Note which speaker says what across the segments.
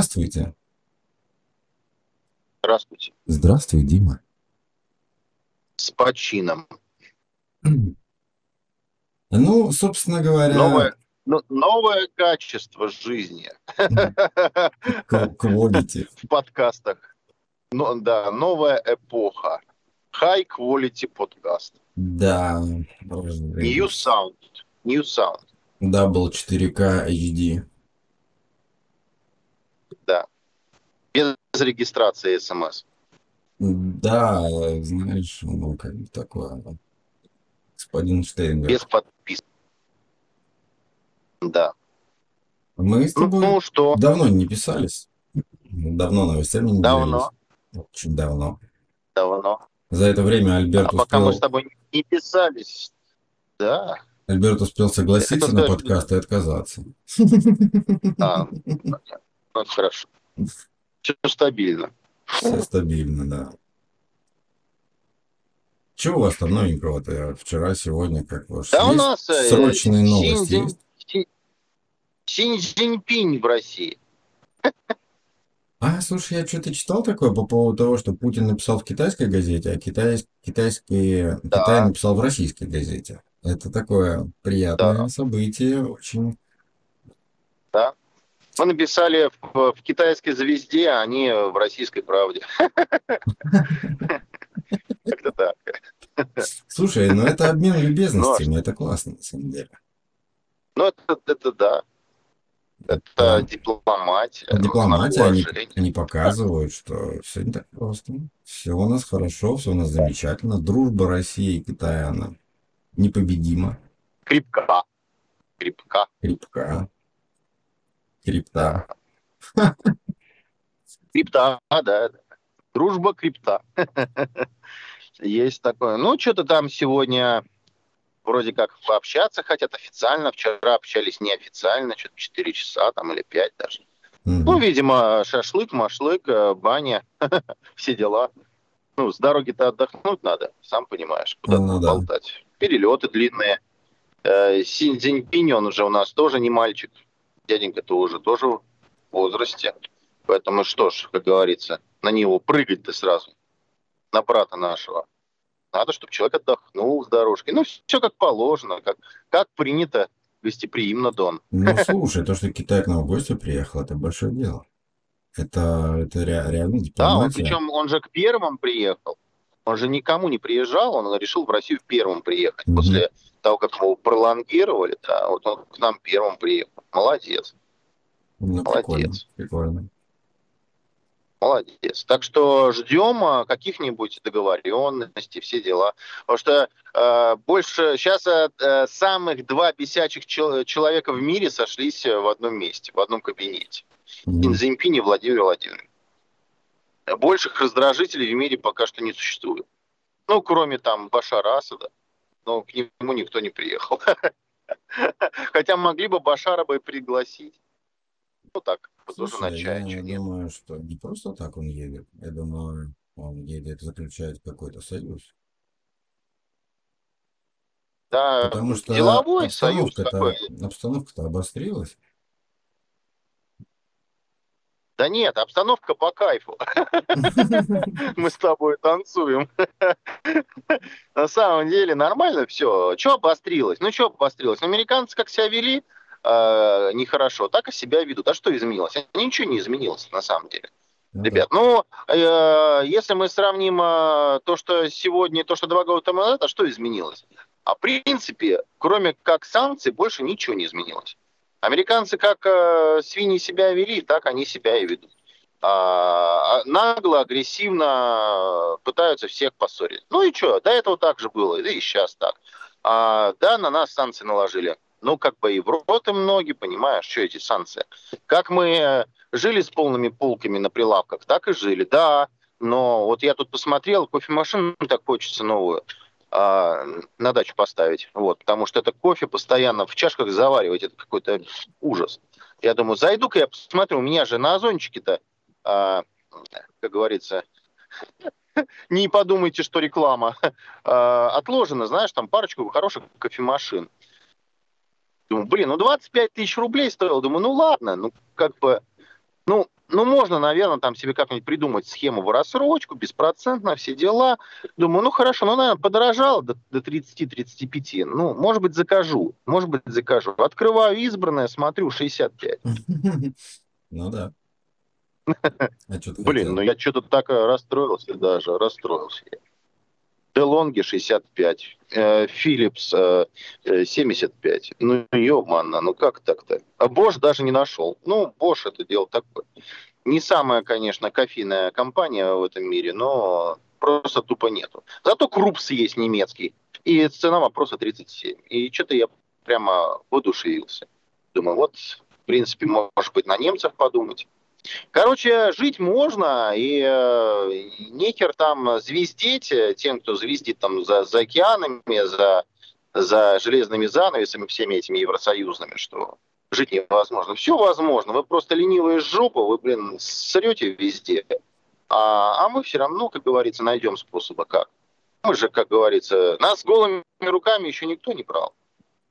Speaker 1: Здравствуйте.
Speaker 2: Здравствуйте.
Speaker 1: Здравствуй, Дима.
Speaker 2: С почином.
Speaker 1: Ну, собственно говоря...
Speaker 2: Новое, ну, новое качество жизни.
Speaker 1: Quality.
Speaker 2: В подкастах. Ну, да, новая эпоха. High quality подкаст.
Speaker 1: Да.
Speaker 2: New sound. New sound.
Speaker 1: Double 4K HD.
Speaker 2: Да. Без регистрации смс.
Speaker 1: Да, знаешь, ну, как бы такое. Господин Штейнгер.
Speaker 2: Без подписки. Да.
Speaker 1: Мы с тобой
Speaker 2: Ну что?
Speaker 1: давно не писались. Давно новостями не
Speaker 2: Давно.
Speaker 1: делились. Очень давно.
Speaker 2: Давно.
Speaker 1: За это время Альберт
Speaker 2: А пока мы
Speaker 1: успел,
Speaker 2: с тобой не писались. Да.
Speaker 1: Альберт успел согласиться
Speaker 2: Это
Speaker 1: на
Speaker 2: даже-
Speaker 1: подкаст и отказаться.
Speaker 2: А. Ну, это хорошо. Все стабильно.
Speaker 1: Все стабильно, да. Чего у вас там новенького-то? Вчера, сегодня, как ваш?
Speaker 2: Да у нас э,
Speaker 1: срочные
Speaker 2: Синь
Speaker 1: новости
Speaker 2: Цзинь-
Speaker 1: есть?
Speaker 2: Си- Синь Цзиньпинь в России.
Speaker 1: А, слушай, я что-то читал такое по поводу того, что Путин написал в китайской газете, а китай, китайские,
Speaker 2: Да.
Speaker 1: Китай написал в российской газете. Это такое приятное
Speaker 2: Да.
Speaker 1: событие, очень.
Speaker 2: Мы написали в, в китайской звезде, а они в российской правде. Как-то так.
Speaker 1: Слушай, ну это обмен любезностями, это классно, на самом деле.
Speaker 2: Ну, это, это да. Это
Speaker 1: Да.
Speaker 2: дипломатия.
Speaker 1: Дипломатия, они, они показывают, что все не так просто. Все у нас хорошо, все у нас замечательно. Дружба России и Китая, она непобедима,
Speaker 2: Крепка. Крепка.
Speaker 1: крепка, крепта.
Speaker 2: Крипта, да, да. Дружба крипта. Есть такое. Ну, что-то там сегодня вроде как пообщаться хотят официально. Вчера общались неофициально, что-то 4 часа там или 5 даже.
Speaker 1: Мгм.
Speaker 2: Ну, видимо, шашлык, машлык, э, баня, все дела. Ну, с дороги-то отдохнуть надо, сам понимаешь, куда
Speaker 1: Ну да.
Speaker 2: болтать. Перелеты длинные. Э, Си Цзиньпинь, он уже у нас тоже не мальчик. Дяденька-то уже тоже в возрасте. Поэтому что ж, как говорится, на него прыгать-то сразу. На брата нашего. Надо, чтобы человек отдохнул с дорожки. Ну, все как положено, как, как принято гостеприимно, Дон.
Speaker 1: Ну, слушай, то, что Китай к нам в гости приехал, это большое дело. Это, это ре- реально
Speaker 2: Да, он,
Speaker 1: дипломатия.
Speaker 2: причем он же к первым приехал. Он же никому не приезжал, он решил в Россию первым приехать.
Speaker 1: Мгм.
Speaker 2: После того, как его пролонгировали, да, вот он к нам первым приехал. Молодец,
Speaker 1: Ну, прикольно,
Speaker 2: молодец.
Speaker 1: прикольно.
Speaker 2: молодец. Так что ждем а, каких-нибудь договоренностей, все дела. Потому что э, больше сейчас э, самых два бесячих чел- человека в мире сошлись э, в одном месте, в одном кабинете.
Speaker 1: Мгм.
Speaker 2: Син Цзиньпинь и Владимир Владимирович. Больших раздражителей в мире пока что не существует. Ну, кроме там Башара Асада. Но к нему никто не приехал. Хотя могли бы Башара бы пригласить. Ну так, тоже на чай.
Speaker 1: я думаю, что не просто так он едет. Я думаю, он едет заключать какой-то союз.
Speaker 2: Да,
Speaker 1: Потому что
Speaker 2: деловой союз такой.
Speaker 1: обстановка-то обострилась.
Speaker 2: Да нет, обстановка по кайфу. Мы с тобой танцуем. На самом деле нормально все. Что обострилось? Ну, что обострилось? Американцы как себя вели э, нехорошо, так и себя ведут. А что изменилось? Ничего не изменилось на самом деле.
Speaker 1: Ну да.
Speaker 2: Ребят, ну, э, если мы сравним э, то, что сегодня, то, что два года тому назад, а что изменилось? А в принципе, кроме как санкций, больше ничего не изменилось. Американцы как э, свиньи себя вели, так они себя и ведут. А, а нагло, агрессивно пытаются всех поссорить. Ну и что, до этого так же было, да и сейчас так. А, да, на нас санкции наложили. Ну, как бы и в рот им ноги, понимаешь, что эти санкции. Как мы э, жили с полными полками на прилавках, так и жили, да. Но вот я тут посмотрел, кофемашину так хочется новую на дачу поставить. Вот, потому что это кофе постоянно в чашках заваривать, это какой-то ужас. Я думаю, зайду-ка я посмотрю, у меня же на озончике-то, а, как говорится, не подумайте, что реклама, а, отложено, знаешь, там парочку хороших кофемашин. Думаю, блин, ну 25 тысяч рублей стоило. Думаю, ну ладно, ну как бы, ну ну, можно, наверное, там себе как-нибудь придумать схему в рассрочку, беспроцентно, все дела. Думаю, ну, хорошо, ну, наверное, подорожало до, до 30-35. Ну, может быть, закажу. Может быть, закажу. Открываю избранное, смотрю, 65.
Speaker 1: Ну да.
Speaker 2: А Блин, ну я что-то так расстроился даже, расстроился. Делонги 65, Philips 75. Ну, ёбана, ну как так-то? А Bosch даже не нашел. Ну, Bosch это дело такое. Не самая, конечно, кофейная компания в этом мире, но просто тупо нету. Зато Крупс есть немецкий, и цена вопроса 37. И что-то я прямо воодушевился. Думаю, вот, в принципе, может быть, на немцев подумать. Короче, жить можно, и э, нехер там звездеть тем, кто звездит там за, за океанами, за, за железными занавесами, всеми этими евросоюзными, что жить невозможно. Все возможно. Вы просто ленивые жопы, вы, блин, срете везде. А, а мы все равно, как говорится, найдем способы как. Мы же, как говорится, нас голыми руками еще никто не брал.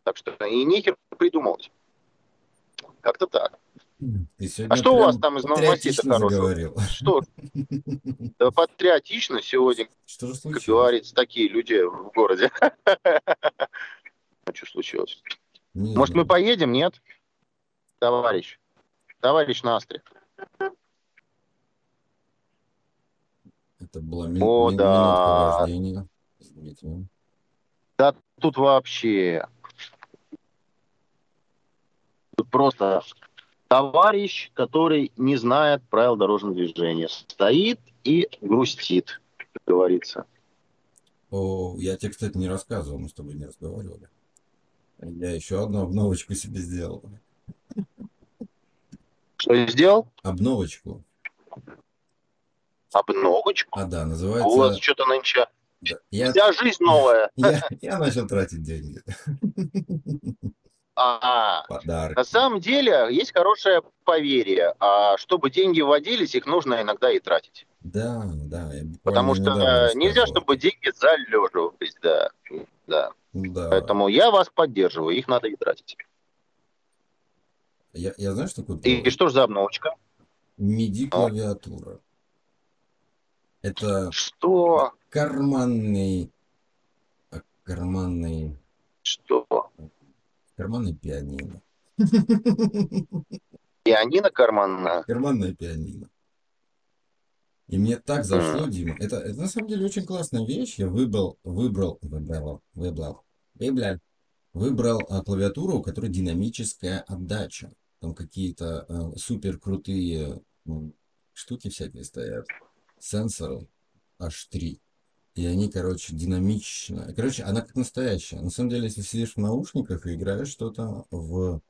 Speaker 2: Так что и нехер придумывать. Как-то так. А что у вас там из новостей-то хорошего? Что? Да, патриотично сегодня, что же как говорится, такие люди в городе. А что случилось? Не Может, мы поедем, нет? Товарищ. Товарищ Настри.
Speaker 1: Это была ми- О, ми- да. минутка.
Speaker 2: Да тут вообще... Тут просто товарищ, который не знает правил дорожного движения, стоит и грустит, как говорится.
Speaker 1: О, я тебе, кстати, не рассказывал, мы с тобой не разговаривали. Я еще одну обновочку себе сделал.
Speaker 2: Что сделал?
Speaker 1: Обновочку.
Speaker 2: Обновочку?
Speaker 1: А, да, называется...
Speaker 2: У вас что-то нынче...
Speaker 1: Да.
Speaker 2: Я... Вся жизнь новая.
Speaker 1: Я, я начал тратить деньги.
Speaker 2: А, Подарки. На самом деле есть хорошее поверье. А чтобы деньги вводились, их нужно иногда и тратить.
Speaker 1: Да, да.
Speaker 2: Потому что нельзя, чтобы деньги залеживались, да. да. Да. Поэтому я вас поддерживаю, их надо и тратить.
Speaker 1: Я, я знаю, что такое?
Speaker 2: И, и что же за обновочка?
Speaker 1: MIDI-клавиатура. Это
Speaker 2: что?
Speaker 1: карманный карманный
Speaker 2: что?
Speaker 1: Карманное пианино.
Speaker 2: Пианино карманное?
Speaker 1: Карманное пианино. И мне так зашло, Дима. Это, это на самом деле очень классная вещь. Я выбрал, выбрал, выбрал, выбрал, выбрал, выбрал а, клавиатуру, у которой динамическая отдача. Там какие-то а, супер крутые штуки всякие стоят. Сенсоры H3. И они, короче, динамично. Короче, она как настоящая. На самом деле, если сидишь в наушниках и играешь что-то в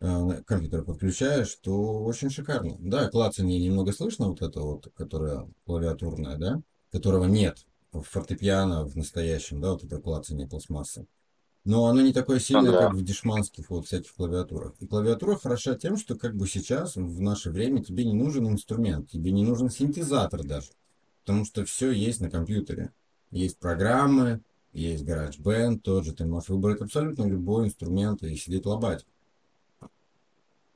Speaker 1: э, компьютер подключаешь, то очень шикарно. Да, клацанье немного слышно, вот это вот, которое клавиатурное, да, которого нет в фортепиано в настоящем, да, вот это клацанье пластмассы. Но оно не такое сильное, ага. как в дешманских вот всяких клавиатурах. И клавиатура хороша тем, что как бы сейчас, в наше время, тебе не нужен инструмент, тебе не нужен синтезатор даже потому что все есть на компьютере. Есть программы, есть GarageBand, тот же, ты можешь выбрать абсолютно любой инструмент и сидеть лобать.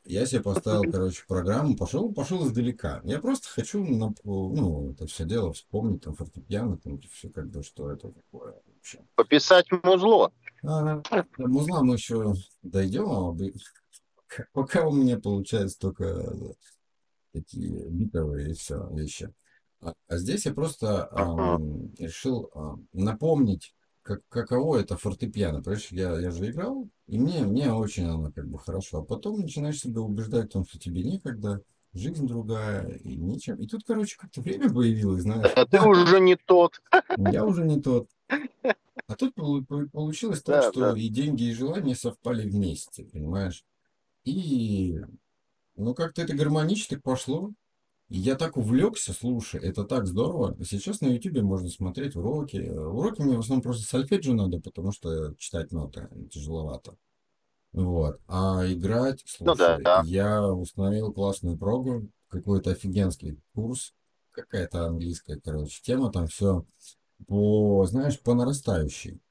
Speaker 1: Я себе поставил, короче, программу, пошел, пошел издалека. Я просто хочу, ну, это все дело вспомнить, там, фортепиано, там, все как бы, что это такое вообще.
Speaker 2: Пописать музло.
Speaker 1: А, до музла мы еще дойдем, а пока у меня получается только такие битовые и все вещи. А, а здесь я просто а, решил а, напомнить, как, каково это фортепиано. Понимаешь, я, я же играл, и мне, мне очень оно как бы хорошо. А потом начинаешь себя убеждать в том, что тебе некогда, жизнь другая, и ничем. И тут, короче, как-то время появилось, знаешь.
Speaker 2: А ты уже не тот.
Speaker 1: Я уже не тот. А тут получилось так, да, что да. и деньги, и желания совпали вместе, понимаешь? И ну как-то это гармонично пошло я так увлекся, слушай, это так здорово. Сейчас на YouTube можно смотреть уроки. Уроки мне в основном просто сольфеджио надо, потому что читать ноты тяжеловато. Вот. А играть, слушай, ну, да, да. я установил классную прогу, какой-то офигенский курс, какая-то английская, короче, тема там все по, знаешь, по нарастающей.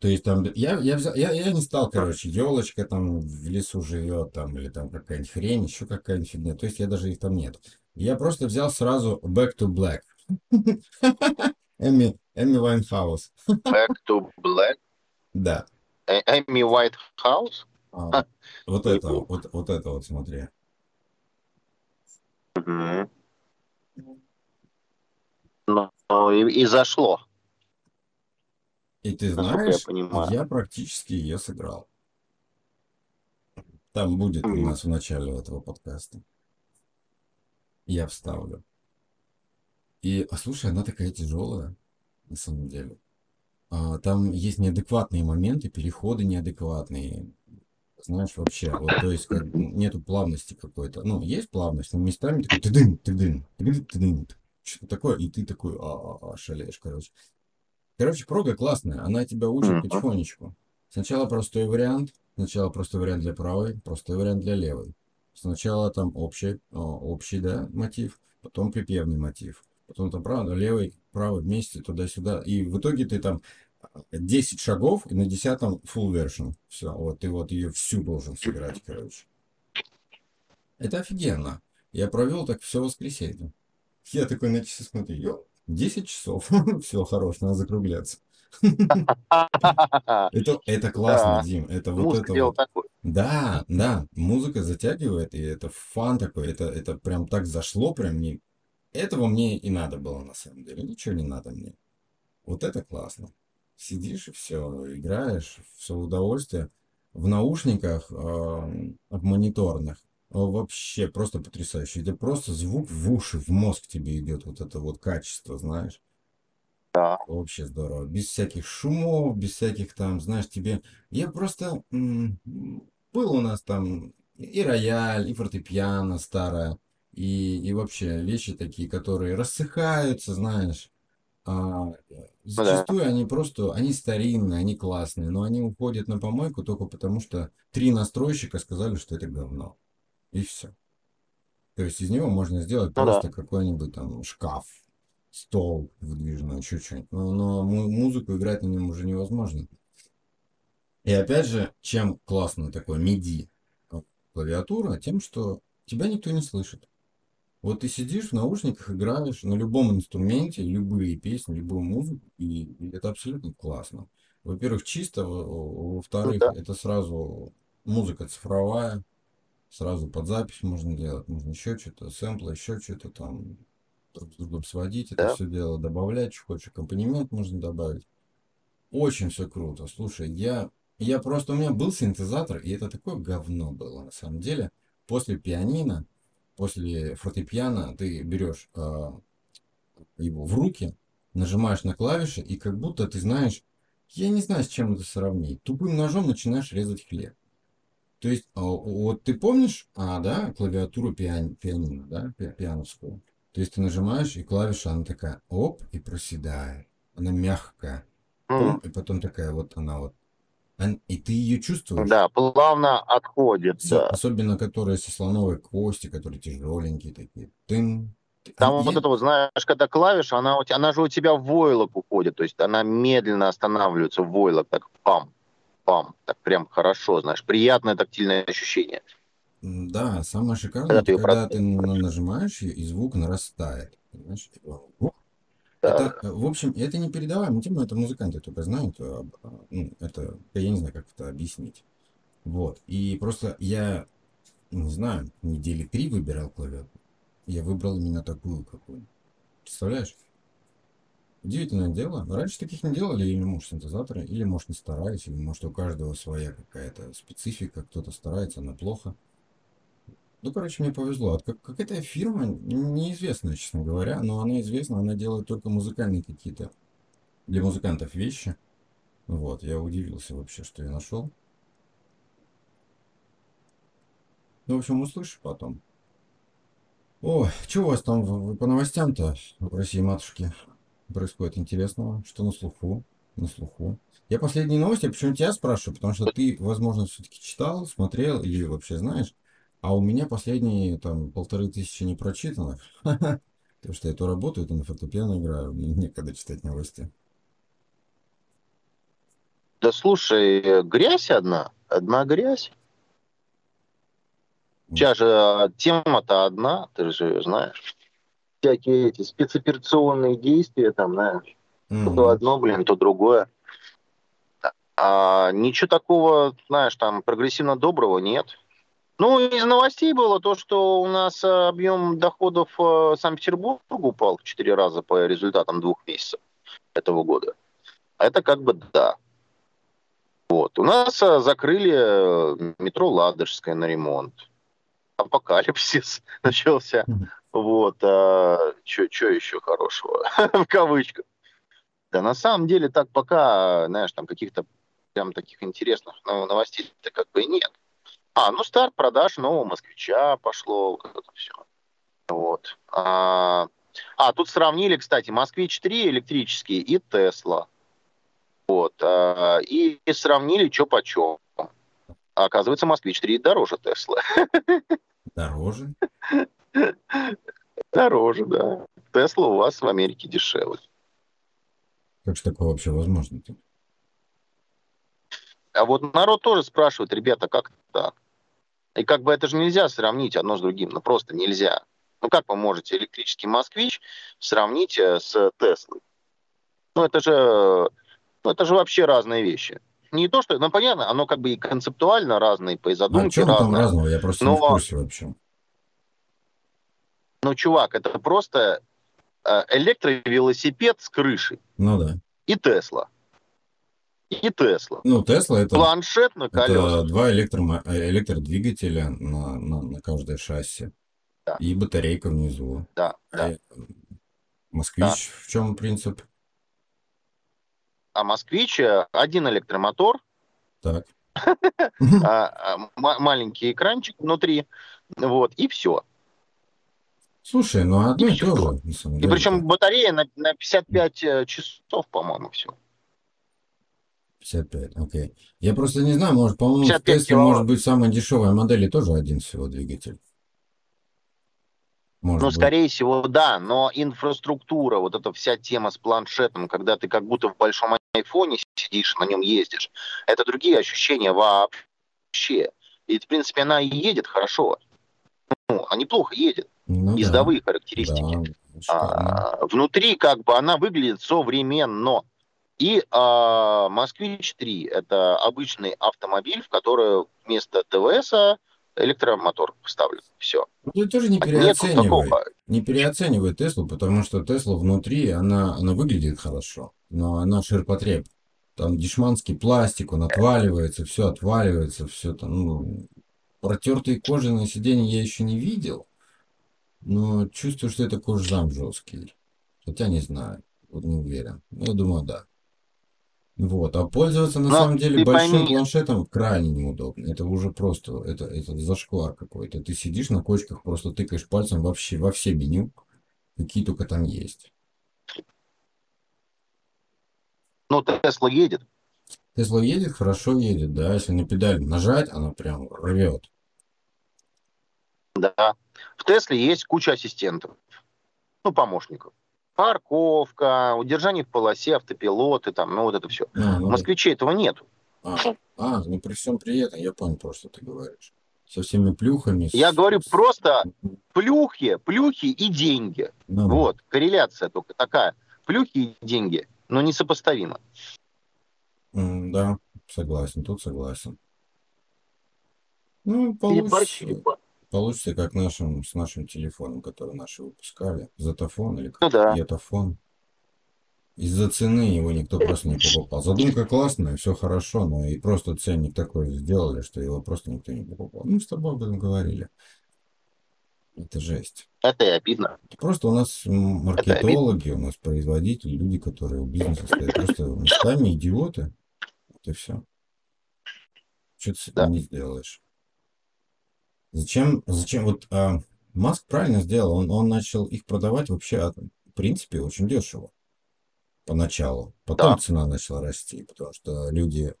Speaker 1: То есть там, я, я, взял, я, я не стал, короче, елочка там в лесу живет, там, или там какая-нибудь хрень, еще какая-нибудь фигня. То есть я даже их там нет. Я просто взял сразу Back to Black. Amy, Amy Winehouse.
Speaker 2: Back to Black.
Speaker 1: Да.
Speaker 2: Э- Amy Whitehouse?
Speaker 1: А, вот это, вот, вот это вот, смотри.
Speaker 2: Ну, и, и зашло,
Speaker 1: И ты
Speaker 2: я
Speaker 1: знаешь,
Speaker 2: понимаю.
Speaker 1: я практически ее сыграл. Там будет у нас в начале этого подкаста. Я вставлю. И, а слушай, она такая тяжелая, на самом деле. А, там есть неадекватные моменты, переходы неадекватные. Знаешь, вообще, вот, то есть, как нету плавности какой-то. Ну, есть плавность, но местами такой тыдын, тыдын, тыдын, тыдын, что-то такое, и ты такой, а, а, а, шалеешь, короче. Короче, прога классная, она тебя учит
Speaker 2: Мгм.
Speaker 1: потихонечку. Сначала простой вариант, сначала простой вариант для правой, простой вариант для левой. Сначала там общий, о, общий, да, мотив, потом припевный мотив, потом там правый, левый, правый вместе, туда-сюда. И в итоге ты там а, 10 шагов, и на десятом full version. Все, вот ты вот ее всю должен сыграть, короче. Это офигенно. Я провел так все воскресенье. Я такой на часы смотрю, 10 часов. Все, хорош, надо закругляться. Это, это классно,
Speaker 2: Да,
Speaker 1: Дим. Это вот
Speaker 2: музыка
Speaker 1: это вот.
Speaker 2: такое.
Speaker 1: Да, да, музыка затягивает, и это фан такой. Это, это прям так зашло, прям мне. Этого мне и надо было, на самом деле. Ничего не надо мне. Вот это классно. Сидишь и все, играешь, все удовольствие. В наушниках, в мониторных. Вообще просто потрясающе. Это просто звук в уши, в мозг тебе идет. Вот это вот качество, знаешь.
Speaker 2: Да,
Speaker 1: Вообще здорово. Без всяких шумов, без всяких там, знаешь, тебе... Я просто... Был у нас там и рояль, и фортепиано старое, и, и вообще вещи такие, которые рассыхаются, знаешь. А,
Speaker 2: ну да,
Speaker 1: зачастую они просто, они старинные, они классные, но они уходят на помойку только потому, что три настройщика сказали, что это говно. И все. То есть из него можно сделать
Speaker 2: ну да,
Speaker 1: просто какой-нибудь там шкаф, стол выдвижной, еще что-нибудь. Но, но му- музыку играть на нем уже невозможно. И опять же, чем классно такое MIDI клавиатура, тем, что тебя никто не слышит. Вот ты сидишь в наушниках, играешь на любом инструменте, любые песни, любую музыку, и, и это абсолютно классно. Во-первых, чисто, во- во-
Speaker 2: ну
Speaker 1: во-вторых,
Speaker 2: да,
Speaker 1: это сразу музыка цифровая, сразу под запись можно делать, можно еще что-то, сэмплы, еще что-то там друг с другом сводить, это
Speaker 2: да.
Speaker 1: все дело добавлять, что хочешь, аккомпанемент можно добавить. Очень все круто. Слушай, я, я просто, у меня был синтезатор, и это такое говно было, на самом деле. После пианино, после фортепиано ты берешь а, его в руки, нажимаешь на клавиши, и как будто ты знаешь, я не знаю, с чем это сравнить. Тупым ножом начинаешь резать хлеб. То есть, а, вот ты помнишь, а, да, клавиатуру пиани- пианино, да, пи- пиановскую? То есть ты нажимаешь, и клавиша, она такая, оп, и проседает. Она мягкая.
Speaker 2: М,
Speaker 1: и потом такая вот она вот. И ты ее чувствуешь.
Speaker 2: Да, плавно отходит, да.
Speaker 1: особенно которые со слоновой кости, которые тяжеленькие такие. Тын. Ты- ан-
Speaker 2: Там вот
Speaker 1: я-
Speaker 2: это вот, знаешь, когда клавиша, она, она же у тебя в войлок уходит, то есть она медленно останавливается в войлок, так пам, пам, так прям хорошо, знаешь, приятное тактильное ощущение.
Speaker 1: Да, самое шикарное,
Speaker 2: Когда ты
Speaker 1: когда ты на- нажимаешь ее, и звук нарастает. Понимаешь? Это, в общем, это не передаваемая тема, это музыканты только знают. а, Ну, это, я не знаю, как это объяснить. Вот. И просто я, не знаю, недели три выбирал клавиатуру. Я выбрал именно такую, какую. Представляешь? Удивительное дело. Раньше таких не делали, или, может, синтезаторы, или, может, не старались, или, может, у каждого своя какая-то специфика, кто-то старается, но плохо. Ну, короче, мне повезло. Как, какая-то фирма, неизвестная, честно говоря, но она известна, она делает только музыкальные какие-то для музыкантов вещи. Вот, я удивился вообще, что я нашел. Ну, в общем, услышишь потом. О, что у вас там по новостям-то в России, матушки, происходит интересного? Что на слуху? На слуху. Я последние новости, почему тебя спрашиваю, потому что ты, возможно, все-таки читал, смотрел или вообще знаешь, а у меня последние там полторы тысячи непрочитанных. Потому что я то работаю, то на фортепиано играю, мне некогда читать новости.
Speaker 2: Да слушай, грязь одна, одна грязь. Сейчас же а, тема-то одна, ты же ее знаешь. Всякие эти спецоперационные действия, там, знаешь,
Speaker 1: Мгм.
Speaker 2: то одно, блин, то другое. А ничего такого, знаешь, там прогрессивно доброго нет. Ну, из новостей было то, что у нас э, объем доходов э, Санкт-Петербурга упал в 4 раза по результатам двух месяцев этого года. Это как бы да. Вот. У нас э, закрыли метро Ладожское на ремонт. Апокалипсис начался. Вот. А, что еще хорошего? в кавычках. Да на самом деле так пока, знаешь, там каких-то прям таких интересных новостей-то как бы нет. А, ну старт продаж нового москвича пошло, вот это все. Вот. А, а, тут сравнили, кстати, Москвич 3 электрический и Тесла. Вот. а, и, и сравнили, что почем. А оказывается, Москвич 3 дороже Теслы.
Speaker 1: Дороже.
Speaker 2: Дороже, да. Тесла у вас в Америке дешевле.
Speaker 1: Как же такое вообще возможно-то?
Speaker 2: А вот народ тоже спрашивает, ребята, как так? И как бы это же нельзя сравнить одно с другим, ну просто нельзя. Ну как вы можете электрический москвич сравнить э, с Теслой? Ну это же, ну, это же вообще разные вещи. Не то, что, ну понятно, оно как бы и концептуально разные, по и
Speaker 1: А
Speaker 2: задумке
Speaker 1: там
Speaker 2: разное.
Speaker 1: разного? Я просто не в
Speaker 2: Но-
Speaker 1: курсе вообще.
Speaker 2: Ну, чувак, это просто э, электровелосипед с крышей
Speaker 1: Ну да.
Speaker 2: и Тесла. И Тесла.
Speaker 1: Ну, Тесла это,
Speaker 2: Планшет на
Speaker 1: это
Speaker 2: колесах.
Speaker 1: два электромо- э, электродвигателя на, на, на каждое шасси.
Speaker 2: Да.
Speaker 1: И батарейка внизу.
Speaker 2: Да, да.
Speaker 1: Э, Москвич в чем принцип?
Speaker 2: А москвич один электромотор,
Speaker 1: Так.
Speaker 2: а, а, ма- маленький экранчик внутри, вот, и все.
Speaker 1: Слушай, ну одно
Speaker 2: И
Speaker 1: и то же, на самом
Speaker 2: И
Speaker 1: деле.
Speaker 2: причем батарея на, на 55 э, часов, по-моему, все.
Speaker 1: 55, окей. Я просто не знаю, может, по-моему, в
Speaker 2: 55
Speaker 1: Тесле может быть самой дешевой модели тоже один всего двигатель. Может
Speaker 2: Ну,
Speaker 1: быть.
Speaker 2: скорее всего, да, но инфраструктура, вот эта вся тема с планшетом, когда ты как будто в большом айфоне сидишь, на нем ездишь, это другие ощущения вообще. И, в принципе, она и едет хорошо. Ну, она неплохо едет.
Speaker 1: Ну да,
Speaker 2: Ездовые характеристики.
Speaker 1: да.
Speaker 2: А, внутри как бы она выглядит современно. И а, Москвич 3 это обычный автомобиль, в который вместо ТВС электромотор вставлен. Все.
Speaker 1: Ну, Ты тоже не переоценивай. Не переоценивай Теслу, потому что Тесла внутри, она, она выглядит хорошо, но она ширпотреб. Там дешманский пластик, он отваливается, все отваливается, все там, ну, протертые кожаные сиденья я еще не видел, но чувствую, что это кожзам жесткий. Хотя не знаю, вот не уверен. Но я думаю, да. Вот, а пользоваться на
Speaker 2: Но
Speaker 1: самом деле большим
Speaker 2: пойми-
Speaker 1: планшетом крайне неудобно. Это уже просто, это, это зашквар какой-то. Ты сидишь на кочках, просто тыкаешь пальцем вообще во все меню, какие только там есть.
Speaker 2: Ну, Тесла едет.
Speaker 1: Тесла едет, хорошо едет, да, если на педаль нажать, она прям рвет.
Speaker 2: Да. В Тесле есть куча ассистентов. Ну, помощников. Парковка, удержание в полосе, автопилоты, там, ну вот это все.
Speaker 1: А, ну
Speaker 2: В москвиче этого нету.
Speaker 1: А, а, ну при всем при этом, я понял просто, что ты говоришь. Со всеми плюхами. с-
Speaker 2: Я говорю
Speaker 1: с-
Speaker 2: просто плюхи, плюхи и деньги.
Speaker 1: Ну да.
Speaker 2: Вот, корреляция только такая. Плюхи и деньги, но несопоставимо.
Speaker 1: Да, согласен, тут согласен. Ну, получится, получится как нашим, с нашим телефоном, который наши выпускали. Затофон или
Speaker 2: Ну
Speaker 1: как
Speaker 2: да.
Speaker 1: Етофон. Из-за цены его никто просто не покупал. Задумка классная, все хорошо, но и просто ценник такой сделали, что его просто никто не покупал. Мы с тобой об этом говорили. Это жесть.
Speaker 2: Это и обидно.
Speaker 1: Просто у нас маркетологи, у нас производители, люди, которые в бизнесе стоят, просто местами идиоты. И все. Что ты
Speaker 2: Да.
Speaker 1: не сделаешь. Зачем, зачем, вот а, Маск правильно сделал, он, он начал их продавать вообще, от- в принципе, очень дешево поначалу. Потом
Speaker 2: Да.
Speaker 1: цена начала расти, потому что люди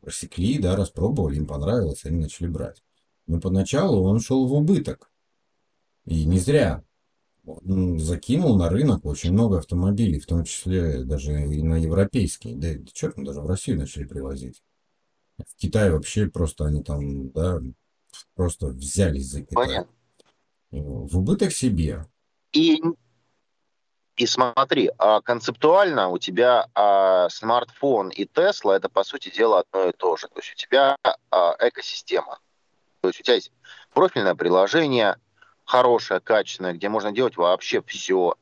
Speaker 1: просекли, да, распробовали, им понравилось, они начали брать. Но поначалу он шел в убыток. И не зря. Он закинул на рынок очень много автомобилей, в том числе даже и на европейские. Да, черт, даже в Россию начали привозить. В Китае вообще просто они там, да, просто взялись за Китай.
Speaker 2: Понятно.
Speaker 1: В убыток себе.
Speaker 2: И, и смотри, а концептуально у тебя а, смартфон и Тесла это по сути дела одно и то же. То есть у тебя а, экосистема. То есть у тебя есть профильное приложение, хорошее, качественное, где можно делать вообще все.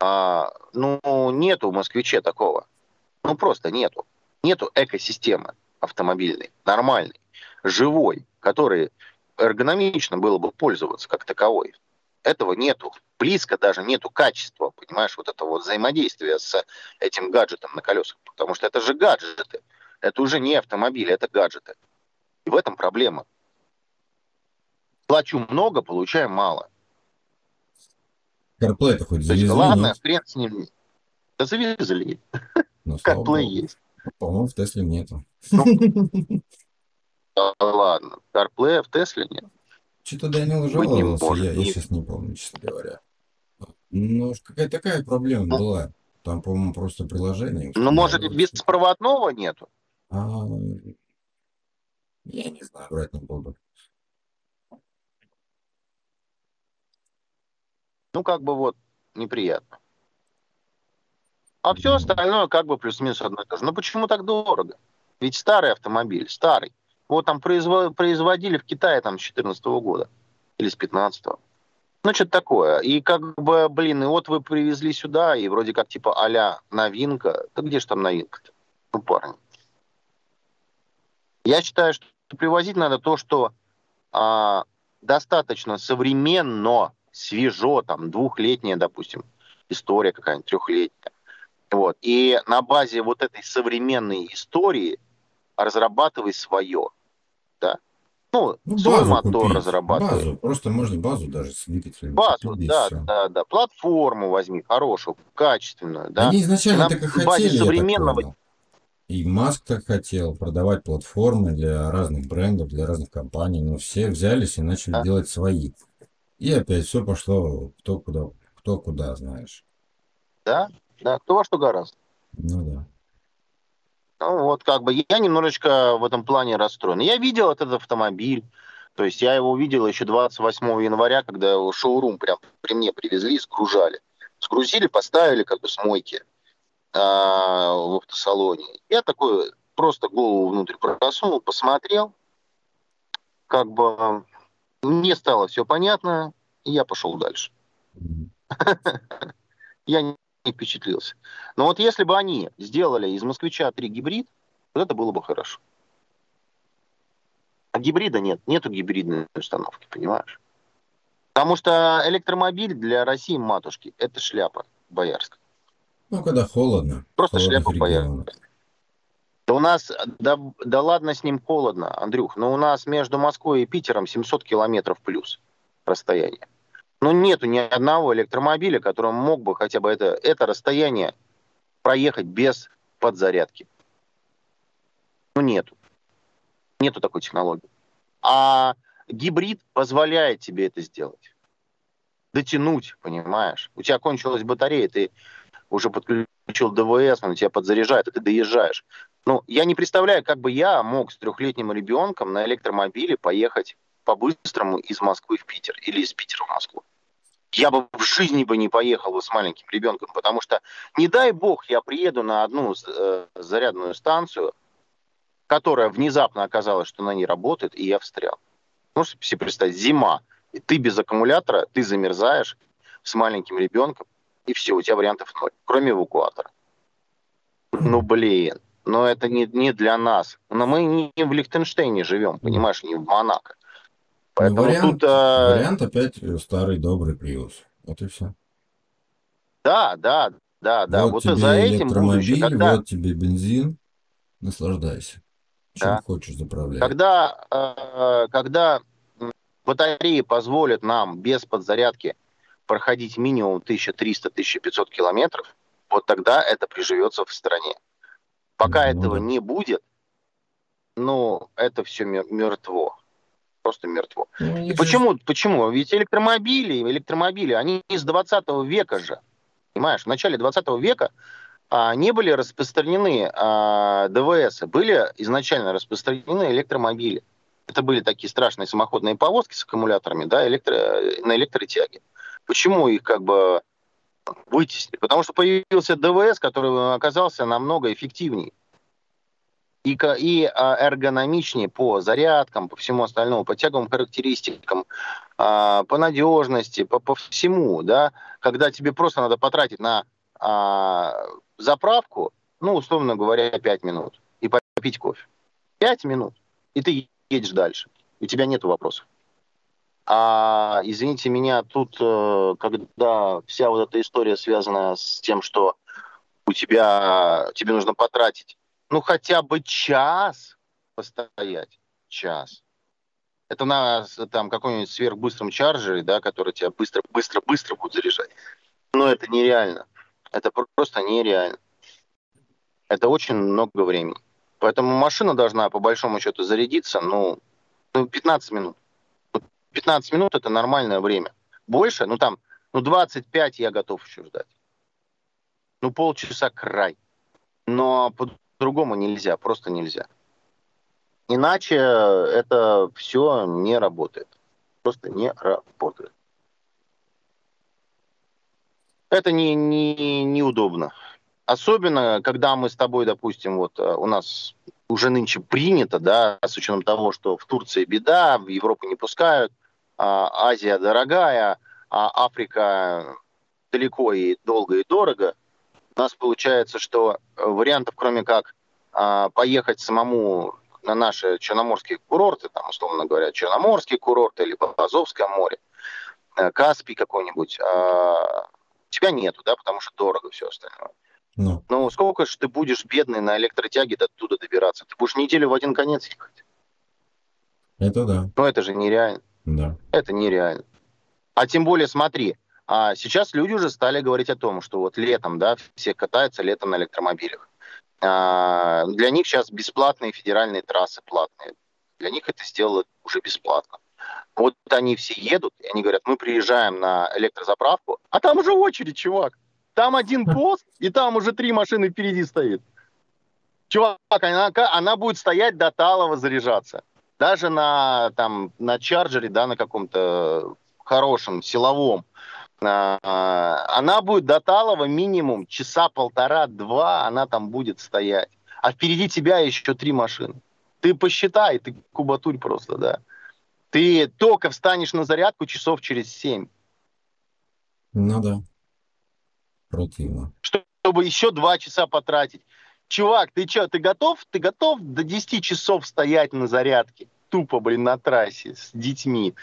Speaker 2: А, ну, нету в москвиче такого. Ну, просто нету. Нету экосистемы автомобильной, нормальной, живой, которой эргономично было бы пользоваться как таковой. Этого нету. Близко даже нету качества, понимаешь, вот этого вот взаимодействия с этим гаджетом на колесах. Потому что это же гаджеты. Это уже не автомобили, это гаджеты. И в этом проблема. Плачу много, получаю мало.
Speaker 1: CarPlay-то хоть завезли,
Speaker 2: Ладно, нет? хрен с ним. Да завезли. Ну, CarPlay есть.
Speaker 1: По-моему, в Тесле нету.
Speaker 2: Ну, ладно. CarPlay в Тесле нет.
Speaker 1: Что-то Данил жаловался, я, я сейчас не помню, честно говоря. Ну, какая такая проблема ну, была. Там, по-моему, просто приложение.
Speaker 2: Ну, может, беспроводного нету?
Speaker 1: А, я не знаю, брать не буду.
Speaker 2: Ну, как бы вот неприятно. А все остальное как бы плюс-минус одно и то же. Но почему так дорого? Ведь старый автомобиль, старый. Вот там производили в Китае там с 14 года или с 15 -го. Ну, что-то такое. И как бы, блин, и вот вы привезли сюда, и вроде как типа а новинка. Да где же там новинка-то? Ну, парни. Я считаю, что привозить надо то, что а, достаточно современно, свежо, там, двухлетняя, допустим, история какая-нибудь, трехлетняя. Вот. И на базе вот этой современной истории разрабатывай свое да? Ну, ну свой мотор купить. разрабатывай.
Speaker 1: Базу, просто можно базу даже с двигателем.
Speaker 2: Базу, да, да, да. Платформу возьми хорошую, качественную, да.
Speaker 1: Они изначально так и хотели, современного... И Маск так хотел продавать платформы для разных брендов, для разных компаний, но все взялись и начали да. делать свои. И опять все пошло кто куда, кто куда, знаешь.
Speaker 2: Да, да, кто во что гораздо.
Speaker 1: Ну да.
Speaker 2: Ну, вот как бы я немножечко в этом плане расстроен. Я видел этот автомобиль, то есть я его увидел еще 28 января, когда его шоурум прям при мне привезли и сгружали. Сгрузили, поставили как бы с мойки а, в автосалоне. Я такой просто голову внутрь просунул, посмотрел, как бы мне стало все понятно, и я пошел дальше. Я не впечатлился. Но вот если бы они сделали из москвича 3 гибрид, вот это было бы хорошо. А гибрида нет, нету гибридной установки, понимаешь? Потому что электромобиль для России матушки – это шляпа боярская.
Speaker 1: Ну, когда холодно.
Speaker 2: Просто шляпа боярская. Да у нас, да, да ладно с ним холодно, Андрюх, но у нас между Москвой и Питером 700 километров плюс расстояние. Ну, нету ни одного электромобиля, который мог бы хотя бы это, это расстояние проехать без подзарядки. Ну, нету. Нету такой технологии. А гибрид позволяет тебе это сделать. Дотянуть, понимаешь? У тебя кончилась батарея, ты уже подключил ДВС, он тебя подзаряжает, и ты доезжаешь. Ну, я не представляю, как бы я мог с трехлетним ребенком на электромобиле поехать по-быстрому из Москвы в Питер или из Питера в Москву. Я бы в жизни бы не поехал с маленьким ребенком, потому что, не дай бог, я приеду на одну э, зарядную станцию, которая внезапно оказалась, что она не работает, и я встрял. Можете себе представить, зима, и ты без аккумулятора, ты замерзаешь с маленьким ребенком, и все, у тебя вариантов ноль, кроме эвакуатора. Ну, блин, но это не, не для нас. Но мы не в Лихтенштейне живем, понимаешь, не в Монако.
Speaker 1: Поэтому вариант, тут... А... Вариант опять старый добрый Приус. Вот и все.
Speaker 2: Да, да, да, да.
Speaker 1: Вот, вот тебе за этим будущее, когда... вот тебе бензин, наслаждайся. Чем да. хочешь заправлять.
Speaker 2: Когда, э, когда батареи позволят нам без подзарядки проходить минимум 1300-1500 километров, вот тогда это приживется в стране. Пока ну, этого да. не будет, ну, это все мертво просто мертво. Ну, и почему? Же... Почему? Ведь электромобили, электромобили, они из 20 века же. Понимаешь, в начале 20 века а, не были распространены а, ДВС, были изначально распространены электромобили. Это были такие страшные самоходные повозки с аккумуляторами, да, электро, на электротяге. Почему их как бы вытеснили? Потому что появился ДВС, который оказался намного эффективнее и, и а, эргономичнее по зарядкам, по всему остальному, по тяговым характеристикам, а, по надежности, по, по всему, да, когда тебе просто надо потратить на а, заправку, ну, условно говоря, 5 минут и попить кофе. 5 минут, и ты едешь дальше. У тебя нет вопросов. А, извините меня, тут, э, когда вся вот эта история связана с тем, что у тебя, тебе нужно потратить, ну, хотя бы час постоять, час. Это на там каком-нибудь сверхбыстром чарджере, да, который тебя быстро-быстро-быстро будет заряжать. Но это нереально. Это просто нереально. Это очень много времени. Поэтому машина должна, по большому счету, зарядиться, ну, ну 15 минут. 15 минут – это нормальное время. Больше, ну, там, ну, 25 я готов еще ждать. Ну, полчаса край. Но по-другому нельзя, просто нельзя. Иначе это все не работает. Просто не работает. Это не, не, неудобно. Особенно, когда мы с тобой, допустим, вот э, у нас уже нынче принято, да, с учетом того, что в Турции беда, в Европу не пускают, а Азия дорогая, а Африка далеко и долго и дорого, у нас получается, что вариантов, кроме как а, поехать самому на наши черноморские курорты, там, условно говоря, черноморские курорты, либо Азовское море, э, Каспий какой-нибудь, а, тебя нету, да, потому что дорого все остальное. Ну. ну, сколько же ты будешь бедный на электротяге до туда добираться? Ты будешь неделю в один конец ехать.
Speaker 1: Это да.
Speaker 2: Ну, это же нереально.
Speaker 1: Да.
Speaker 2: Это нереально. А тем более, смотри, а сейчас люди уже стали говорить о том, что вот летом, да, все катаются летом на электромобилях. А, для них сейчас бесплатные федеральные трассы платные. Для них это сделало уже бесплатно. Вот они все едут, и они говорят, мы приезжаем на электрозаправку, а там уже очередь, чувак. Там один пост, и там уже три машины впереди стоит. Чувак, она, она будет стоять до талого заряжаться. Даже на, там, на чарджере, да, на каком-то хорошем, силовом. А, она будет до талого минимум часа полтора-два, она там будет стоять. А впереди тебя еще три машины. Ты посчитай, ты кубатурь просто, да. Ты только встанешь на зарядку часов через семь.
Speaker 1: Ну да. Противно.
Speaker 2: Чтобы еще два часа потратить. Чувак, ты что, ты готов? Ты готов до 10 часов стоять на зарядке? Тупо, блин, на трассе с детьми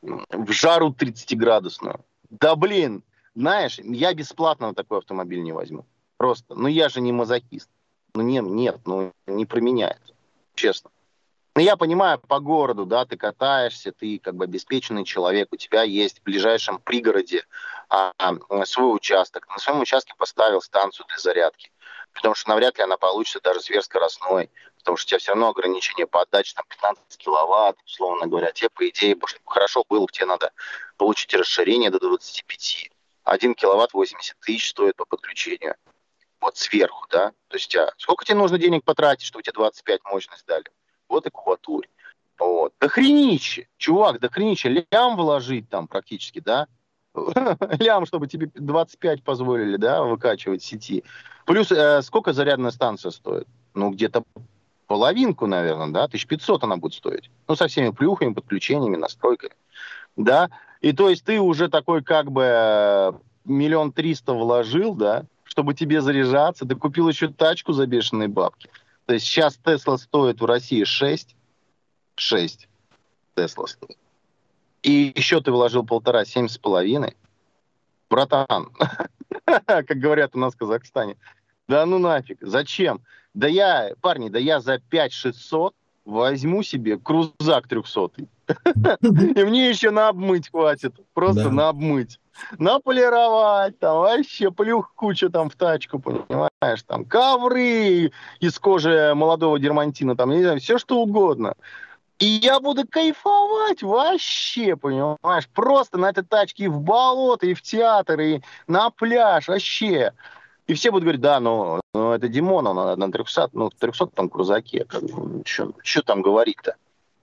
Speaker 2: в жару 30-градусную. Да блин, знаешь, я бесплатно на такой автомобиль не возьму. Просто. Ну я же не мазохист. Ну не, нет, ну не променяется. Честно. Ну, я понимаю, по городу, да, ты катаешься, ты как бы обеспеченный человек, у тебя есть в ближайшем пригороде а, свой участок. На своем участке поставил станцию для зарядки, потому что навряд ли она получится даже сверхскоростной, потому что у тебя все равно ограничение по отдаче там 15 киловатт, условно говоря. Тебе, по идее, хорошо было, тебе надо получить расширение до 25. 1 киловатт 80 тысяч стоит по подключению. Вот сверху, да? То есть а сколько тебе нужно денег потратить, чтобы тебе 25 мощность дали? вот и кубатуре. Вот. Да хренище, чувак, да хренище, лям вложить там практически, да? Лям, чтобы тебе 25 позволили, да, выкачивать сети. Плюс э, сколько зарядная станция стоит? Ну, где-то половинку, наверное, да, 1500 она будет стоить. Ну, со всеми плюхами, подключениями, настройками. Да, и то есть ты уже такой как бы э, миллион триста вложил, да, чтобы тебе заряжаться, ты купил еще тачку за бешеные бабки. То есть сейчас Тесла стоит в России 6. 6 Тесла стоит. И еще ты вложил полтора, семь с половиной. Братан, как говорят у нас в Казахстане, да ну нафиг, зачем? Да я, парни, да я за 5 600 возьму себе крузак 300. И мне еще на обмыть хватит. Просто на обмыть наполировать, там вообще плюх куча там в тачку, понимаешь, там ковры из кожи молодого дермантина, там, не знаю, все что угодно. И я буду кайфовать вообще, понимаешь? Просто на этой тачке и в болото, и в театр, и на пляж, вообще. И все будут говорить, да, но, но это Димон, он на 300, ну, 300 там крузаке. Как, что там говорить-то?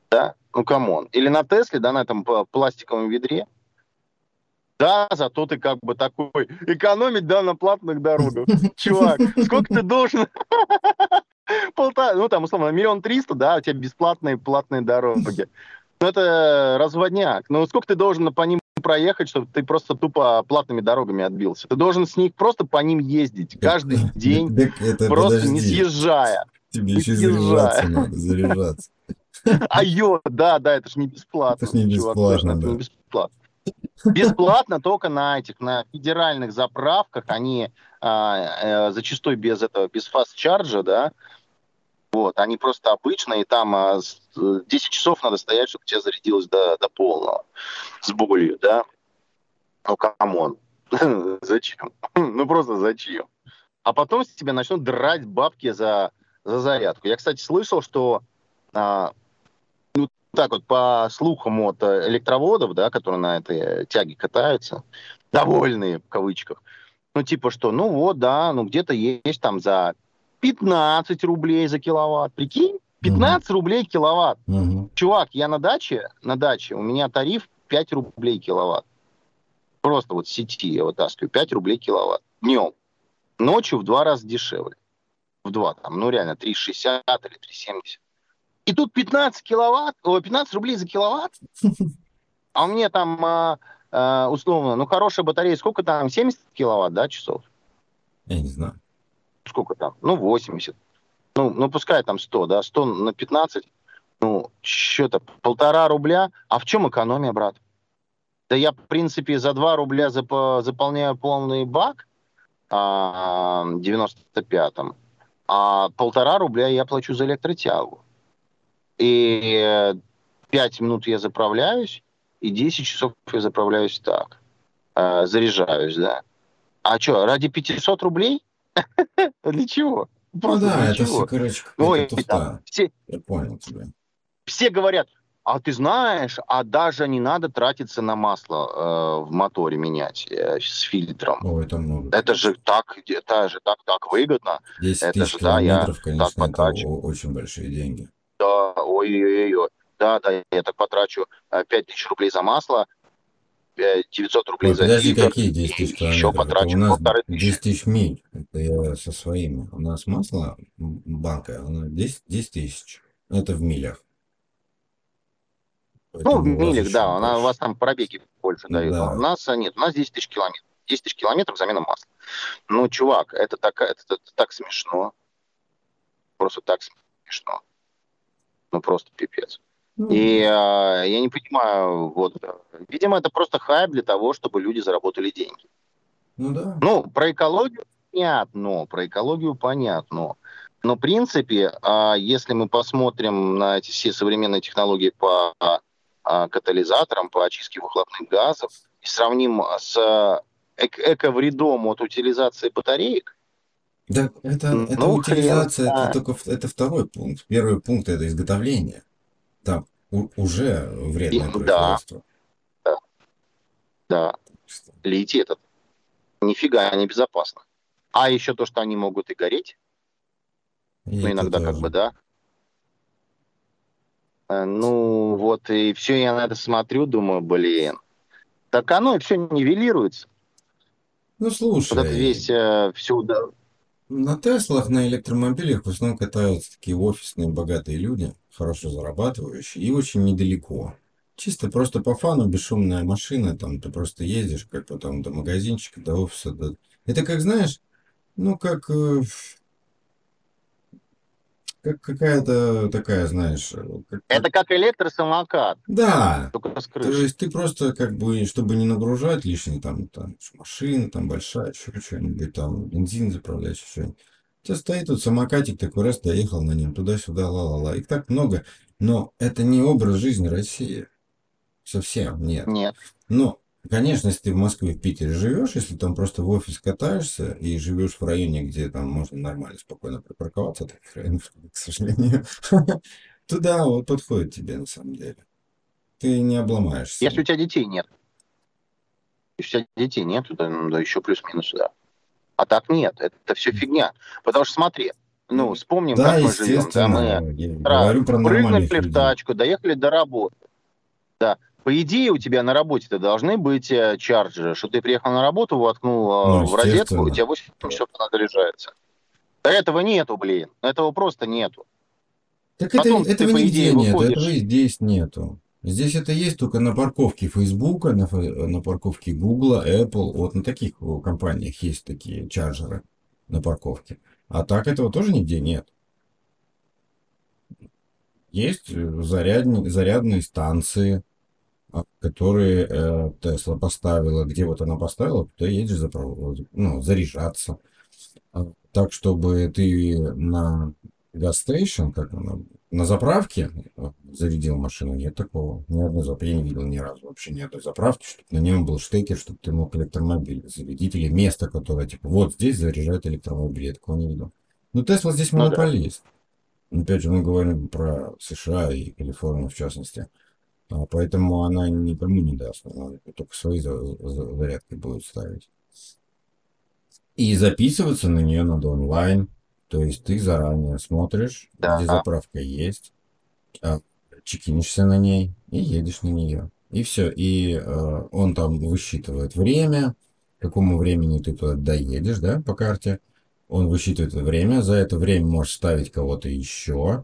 Speaker 2: Да? Ну, come on. Или на Тесле, да, на этом пластиковом ведре. Да, зато ты как бы такой экономить, да, на платных дорогах. Чувак, сколько ты должен? Полтора, ну там, условно, миллион триста, да, у тебя бесплатные платные дороги. Ну, это разводняк. Ну, сколько ты должен по ним проехать, чтобы ты просто тупо платными дорогами отбился? Ты должен с них просто по ним ездить каждый день,
Speaker 1: это,
Speaker 2: просто
Speaker 1: подожди.
Speaker 2: не съезжая.
Speaker 1: Тебе
Speaker 2: не
Speaker 1: еще
Speaker 2: съезжая.
Speaker 1: заряжаться надо, заряжаться.
Speaker 2: А ё, да, да, это ж не бесплатно.
Speaker 1: Это ж не бесплатно,
Speaker 2: это
Speaker 1: да.
Speaker 2: не бесплатно. Бесплатно только на этих, на федеральных заправках, они а, э, зачастую без этого, без fast charge а, да, вот, они просто обычные, там а, с- 10 часов надо стоять, чтобы тебе зарядилось до, до полного, с болью, да. Ну, come on. Зачем? Ну, просто зачем? А потом с тебя начнут драть бабки за, за зарядку. Я, кстати, слышал, что а, ну, так вот, по слухам от э, электроводов, да, которые на этой э, тяге катаются, довольные, в кавычках, ну, типа что, ну вот, да, ну, где-то есть там за 15 рублей за киловатт, прикинь? 15 рублей киловатт.
Speaker 1: Мгм.
Speaker 2: Чувак, я на даче, на даче, у меня тариф 5 рублей киловатт. Просто вот с сети я вытаскиваю 5 рублей киловатт. Днем. Ночью в два раза дешевле. В два там, ну реально 3,60 или 3,70. И тут 15 киловатт, ой, 15 рублей за киловатт. А у меня там, а, а, условно, ну хорошая батарея, сколько там, 70 киловатт, да, часов?
Speaker 1: Я не знаю.
Speaker 2: Сколько там, ну, 80. Ну, ну, пускай там 100, да, 100 на 15, ну, что-то, полтора рубля. А в чем экономия, брат? Да я, в принципе, за 2 рубля запо- заполняю полный бак а, 95-м, а полтора рубля я плачу за электротягу. И 5 минут я заправляюсь, и 10 часов я заправляюсь так. А, заряжаюсь, да. А что, ради 500 рублей? Для чего?
Speaker 1: Ну да, это все, короче,
Speaker 2: Ой,
Speaker 1: туфта.
Speaker 2: все,
Speaker 1: Я понял тебя.
Speaker 2: все говорят, а ты знаешь, а даже не надо тратиться на масло э, в моторе менять э, с фильтром.
Speaker 1: Ой, это много.
Speaker 2: Это же так, это же так, так выгодно.
Speaker 1: 10
Speaker 2: это
Speaker 1: тысяч
Speaker 2: же, да, я
Speaker 1: конечно, это
Speaker 2: потрачу.
Speaker 1: о- очень большие деньги.
Speaker 2: Да, ой-ой-ой, да, да, я так потрачу э, 5 тысяч рублей за масло, э, 900 рублей
Speaker 1: Ой,
Speaker 2: за
Speaker 1: подожди,
Speaker 2: фильтр,
Speaker 1: какие 10 тысяч
Speaker 2: еще
Speaker 1: километров? Это
Speaker 2: потрачу
Speaker 1: у нас
Speaker 2: полторы тысячи.
Speaker 1: 10 тысяч миль. Это я со своими. У нас масло банка, она 10, 10 тысяч. Это в милях.
Speaker 2: Ну, в
Speaker 1: Поэтому у вас
Speaker 2: милях,
Speaker 1: еще
Speaker 2: да, она, у вас там пробеги больше дают.
Speaker 1: Да.
Speaker 2: У нас а, нет, у нас 10 тысяч километров. 10 тысяч километров замена масла. Ну, чувак, это, так, это, это так смешно. Просто так смешно. Ну, просто пипец.
Speaker 1: Ну,
Speaker 2: И э, я не понимаю, вот, э, видимо, это просто хайп для того, чтобы люди заработали деньги.
Speaker 1: ну да.
Speaker 2: Ну, про экологию понятно, про экологию понятно. Но, в принципе, а, если мы посмотрим на эти все современные технологии по а, катализаторам, по очистке выхлопных газов, и сравним с эк- эко-вредом от утилизации батареек,
Speaker 1: Да, это,
Speaker 2: Ну,
Speaker 1: это
Speaker 2: хрен
Speaker 1: утилизация, это только это второй пункт. Первый пункт это изготовление. Там уже вредное
Speaker 2: И- да.
Speaker 1: производство.
Speaker 2: да, литий этот нифига не безопасно. А еще то, что они могут и гореть,
Speaker 1: И
Speaker 2: ну, иногда как
Speaker 1: тоже.
Speaker 2: бы, да. Э, Ну, вот, и все, я на это смотрю, думаю, блин. Так оно все нивелируется.
Speaker 1: Ну
Speaker 2: Вот это
Speaker 1: слушай,
Speaker 2: весь э, все, да.
Speaker 1: На Теслах, на электромобилях в основном катаются такие офисные богатые люди, хорошо зарабатывающие, и очень недалеко. Чисто просто по фану, бесшумная машина, там ты просто ездишь, как потом до магазинчика, до офиса. до- Это как, знаешь, ну как, э, как какая-то такая, знаешь, как-
Speaker 2: Это как электросамокат,
Speaker 1: да,
Speaker 2: только с
Speaker 1: то
Speaker 2: крышей.
Speaker 1: есть ты просто как бы, чтобы не нагружать лишний, там, там машина там большая, еще что-нибудь, там бензин заправлять, еще что-нибудь. У тебя стоит тут самокатик такой раз, доехал на нем туда-сюда, ла-ла-ла. Их так много, но это не образ жизни России. Совсем нет.
Speaker 2: Нет.
Speaker 1: Но, конечно, если ты в Москве, в Питере живешь, если там просто в офис катаешься и живешь в районе, где там можно нормально, спокойно припарковаться, таких районов, к сожалению, туда вот подходит тебе на самом деле. Ты не обломаешься.
Speaker 2: Если у тебя детей нет. Если у тебя детей нет, то да, еще плюс-минус, да. А так нет, это все фигня. Потому что смотри, ну, вспомним,
Speaker 1: Да,
Speaker 2: как мы живем. Да, мы
Speaker 1: говорю про
Speaker 2: прыгнули в тачку, доехали до работы. Да. По идее, у тебя на работе-то должны быть э, чарджеры, что ты приехал на работу, воткнул э,
Speaker 1: Ну,
Speaker 2: в розетку, у тебя 8 часов она заряжается. Да этого нету, блин. Этого просто нету.
Speaker 1: Так
Speaker 2: Потом
Speaker 1: это, этого нигде
Speaker 2: идее,
Speaker 1: нет,
Speaker 2: выходишь.
Speaker 1: этого и здесь нету. Здесь это есть только на парковке Фейсбука, на, на парковке Гугла, Apple. Вот на таких компаниях есть такие чарджеры на парковке. А так этого тоже нигде нет. Есть э, зарядни- зарядные станции, которые э, Тесла поставила. Где вот она поставила, туда едешь заправ- ну, заряжаться. А, Так, чтобы ты на газ-стейшн, как она, на заправке э, зарядил машину, нет такого. Ни одной заправки. Я не видел ни разу вообще ни одной заправки, чтобы на нем был штекер, чтобы ты мог электромобиль зарядить, или место, которое, типа, вот здесь заряжает электромобиль. Я такого не видел. Ну, Тесла здесь
Speaker 2: Ну да.
Speaker 1: монополист. Опять же, мы говорим про США и Калифорнию в частности. А, Поэтому она никому не даст. Она только свои за- за- зарядки будет ставить. И записываться на нее надо онлайн. То есть ты заранее смотришь,
Speaker 2: Да.
Speaker 1: где заправка есть, а, чекинишься на ней и едешь на нее. И все. И э, он там высчитывает время, к какому времени ты туда доедешь, да, по карте. Он высчитывает время. За это время можешь ставить кого-то еще.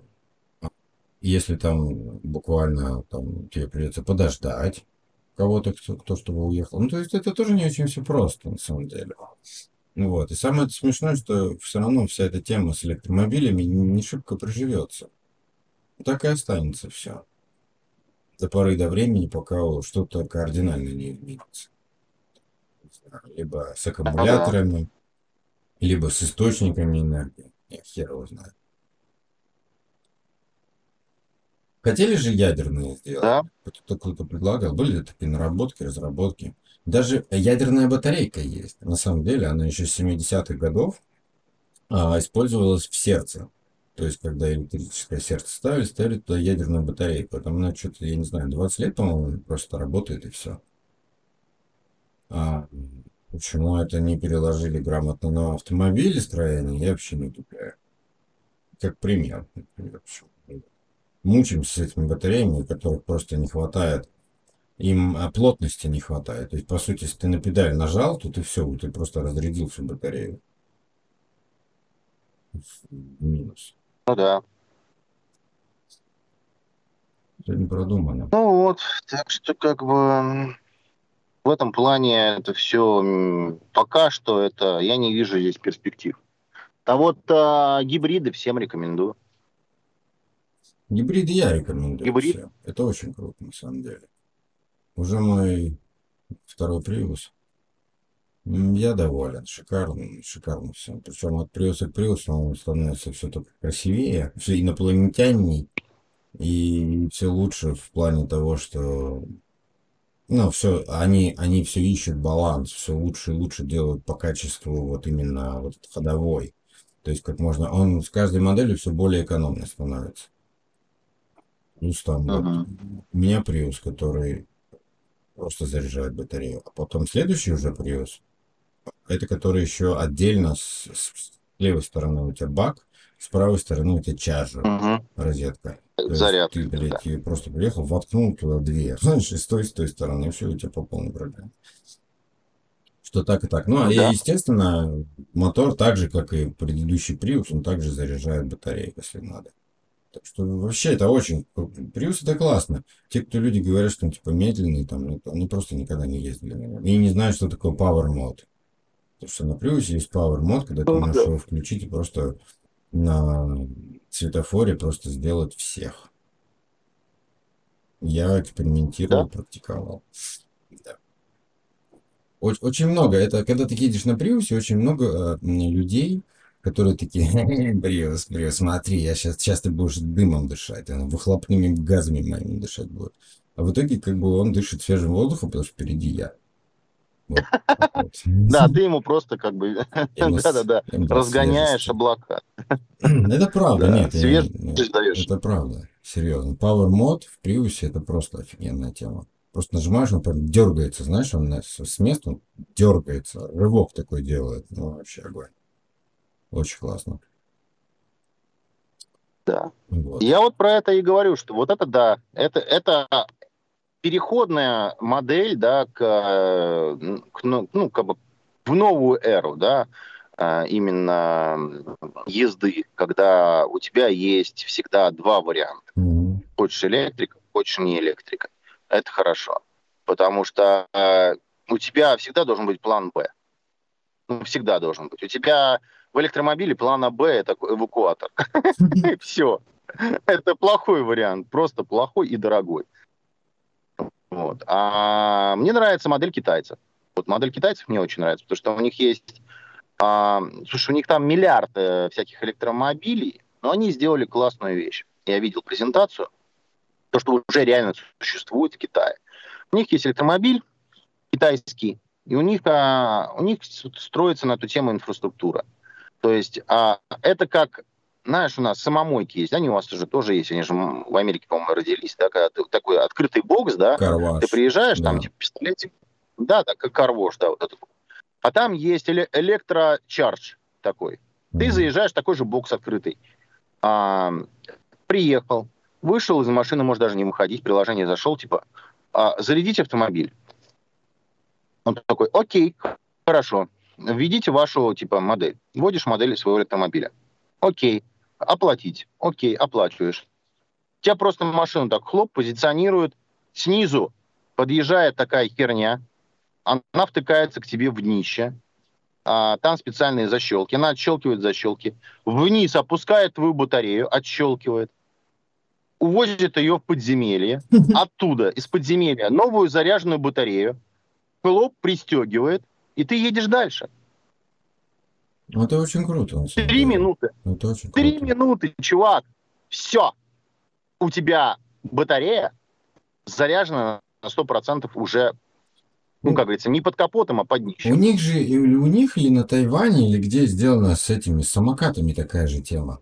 Speaker 1: Если там буквально там, тебе придется подождать кого-то, кто, кто чтобы уехал. Ну, то есть это тоже не очень все просто, на самом деле. Ну Вот. И самое смешное, что все равно вся эта тема с электромобилями не шибко приживется. Так и останется все. До поры до времени, пока что-то кардинально не изменится. Либо с аккумуляторами, либо с источниками энергии. Я хер его знает. Хотели же ядерные сделать?
Speaker 2: Да.
Speaker 1: Кто-то кто-то предлагал. Были такие наработки, разработки. Даже ядерная батарейка есть. На самом деле она еще с 70-х годов а, использовалась в сердце. То есть, когда электрическое сердце ставили, ставили туда ядерную батарейку. Там она что-то, я не знаю, 20 лет, по-моему, просто работает и все. А почему это не переложили грамотно на автомобилестроение, я вообще не удивляю. Как пример. например, почему. Мучимся с этими батареями, которых просто не хватает. Им а, плотности не хватает. То есть, по сути, если ты на педаль нажал, то ты все, ты просто разрядил всю батарею. Минус.
Speaker 2: Ну да.
Speaker 1: Это не продумано.
Speaker 2: Ну вот, так что как бы в этом плане это все пока что это я не вижу здесь перспектив. А вот а, гибриды всем рекомендую.
Speaker 1: Гибриды я рекомендую.
Speaker 2: Гибрид?
Speaker 1: всем. Это очень круто, на самом деле. Уже мой второй Prius. Я доволен. Шикарно, шикарно все. Причем от Prius к Prius он становится все только красивее, все инопланетянней. И все лучше в плане того, что ну, все, они, они все ищут баланс, все лучше и лучше делают по качеству вот именно вот ходовой. То есть как можно, он с каждой моделью все более экономно становится. Плюс там вот
Speaker 2: Мгм.
Speaker 1: у меня Prius, который просто заряжает батарею. А потом следующий уже Prius, это который еще отдельно с, с левой стороны у тебя бак, с правой стороны у тебя чарджер,
Speaker 2: Мгм.
Speaker 1: розетка. То есть
Speaker 2: Зарядка,
Speaker 1: ты,
Speaker 2: да.
Speaker 1: блядь, ее просто приехал, воткнул туда две. Знаешь, и с той, и с той стороны, и все, у тебя по полной программе. Что так и так. Ну, а
Speaker 2: Да.
Speaker 1: естественно, мотор так же, как и предыдущий Prius, он также заряжает батарею, если надо. Так что вообще это очень... Prius это классно. Те, кто люди говорят, что он типа медленный, там, ну, они просто никогда не ездили. И не знают, что такое Power Mode. Потому что на Prius есть Power Mode, когда ты
Speaker 2: Ну,
Speaker 1: можешь
Speaker 2: да.
Speaker 1: его включить и просто на светофоре просто сделать всех. Я экспериментировал, практиковал. Да. Оч- Очень много. Это когда ты едешь на Приусе, очень много э, людей, которые такие, Приус, Приус, смотри, я сейчас, сейчас ты будешь дымом дышать, он выхлопными газами моими дышать будет. А в итоге как бы он дышит свежим воздухом, потому что впереди я. Вот.
Speaker 2: Да, ты ему просто как бы да-да-да разгоняешь облака.
Speaker 1: Это правда,
Speaker 2: Да,
Speaker 1: нет.
Speaker 2: даешь.
Speaker 1: Это правда. Серьезно. Power Mod в Prius это просто офигенная тема. Просто нажимаешь, он прям дергается, знаешь, он с места дергается, рывок такой делает. Ну, вообще огонь. Очень классно.
Speaker 2: Да. Вот. Я вот про это и говорю, что вот это да, это, это переходная модель, да, к, к ну, ну, как бы в новую эру, да, а, именно езды, когда у тебя есть всегда два варианта. Mm-hmm. Хочешь электрика, хочешь не электрика. Это хорошо. Потому что э, у тебя всегда должен быть план Б. Ну, всегда должен быть. У тебя в электромобиле плана Б это эвакуатор. Все. Это плохой вариант. Просто плохой и дорогой. Вот. А мне нравится модель китайцев. Вот модель китайцев мне очень нравится, потому что у них есть а, слушай, у них там миллиард э, всяких электромобилей, но они сделали классную вещь. Я видел презентацию, то, что уже реально существует в Китае. У них есть электромобиль китайский, и у них, а, у них строится на эту тему инфраструктура. То есть а, это как, знаешь, у нас самомойки есть, они у вас тоже, тоже есть, они же в Америке, по-моему, родились, да, когда ты, такой открытый бокс, да,
Speaker 1: Карваш.
Speaker 2: ты приезжаешь, да. там типа пистолетик, да, да, как карвош, да, вот этот а там есть электрочардж такой. Ты заезжаешь, такой же бокс открытый. А, приехал, вышел из машины, может даже не выходить, приложение зашел, типа, а, зарядить автомобиль. Он такой, окей, хорошо, введите вашу, типа, модель. Вводишь модель своего электромобиля. Окей, оплатить. Окей, оплачиваешь. Тебя просто машину так хлоп позиционируют. Снизу, подъезжает такая херня, она втыкается к тебе в днище, а, там специальные защелки, она отщелкивает защелки, вниз опускает твою батарею, отщелкивает, увозит ее в подземелье, оттуда, из подземелья, новую заряженную батарею, хлоп пристегивает, и ты едешь дальше.
Speaker 1: Ну, это очень круто.
Speaker 2: Три минуты. Это очень Три круто. минуты, чувак. Все. У тебя батарея заряжена на 100% уже ну, как говорится, не под капотом, а под днищем.
Speaker 1: У них же, у них или на Тайване, или где сделано с этими самокатами такая же тема.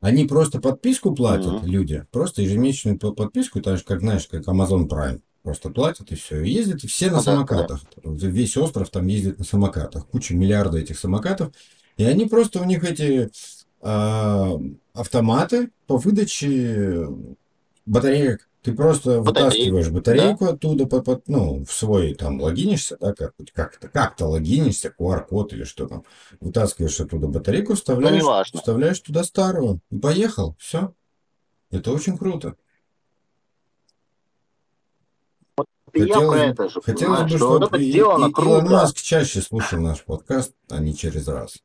Speaker 1: Они просто подписку платят, mm-hmm. люди, просто ежемесячную подписку, так же, как, знаешь, как Amazon Prime. Просто платят и все. И ездят все на ну, самокатах. Да, да. Весь остров там ездит на самокатах. Куча миллиарда этих самокатов. И они просто, у них эти э, автоматы по выдаче батареек ты просто Батарей... вытаскиваешь батарейку да? оттуда, по, по, ну, в свой там логинишься, да, как, как-то, как-то логинишься, QR-код или что там. Вытаскиваешь оттуда батарейку, вставляешь, ну, вставляешь туда старую. И поехал. Все. Это очень круто.
Speaker 2: Хотелось, это же,
Speaker 1: хотелось бы, чтобы вот и, и, Илон Маск чаще слушал наш подкаст, а не через раз.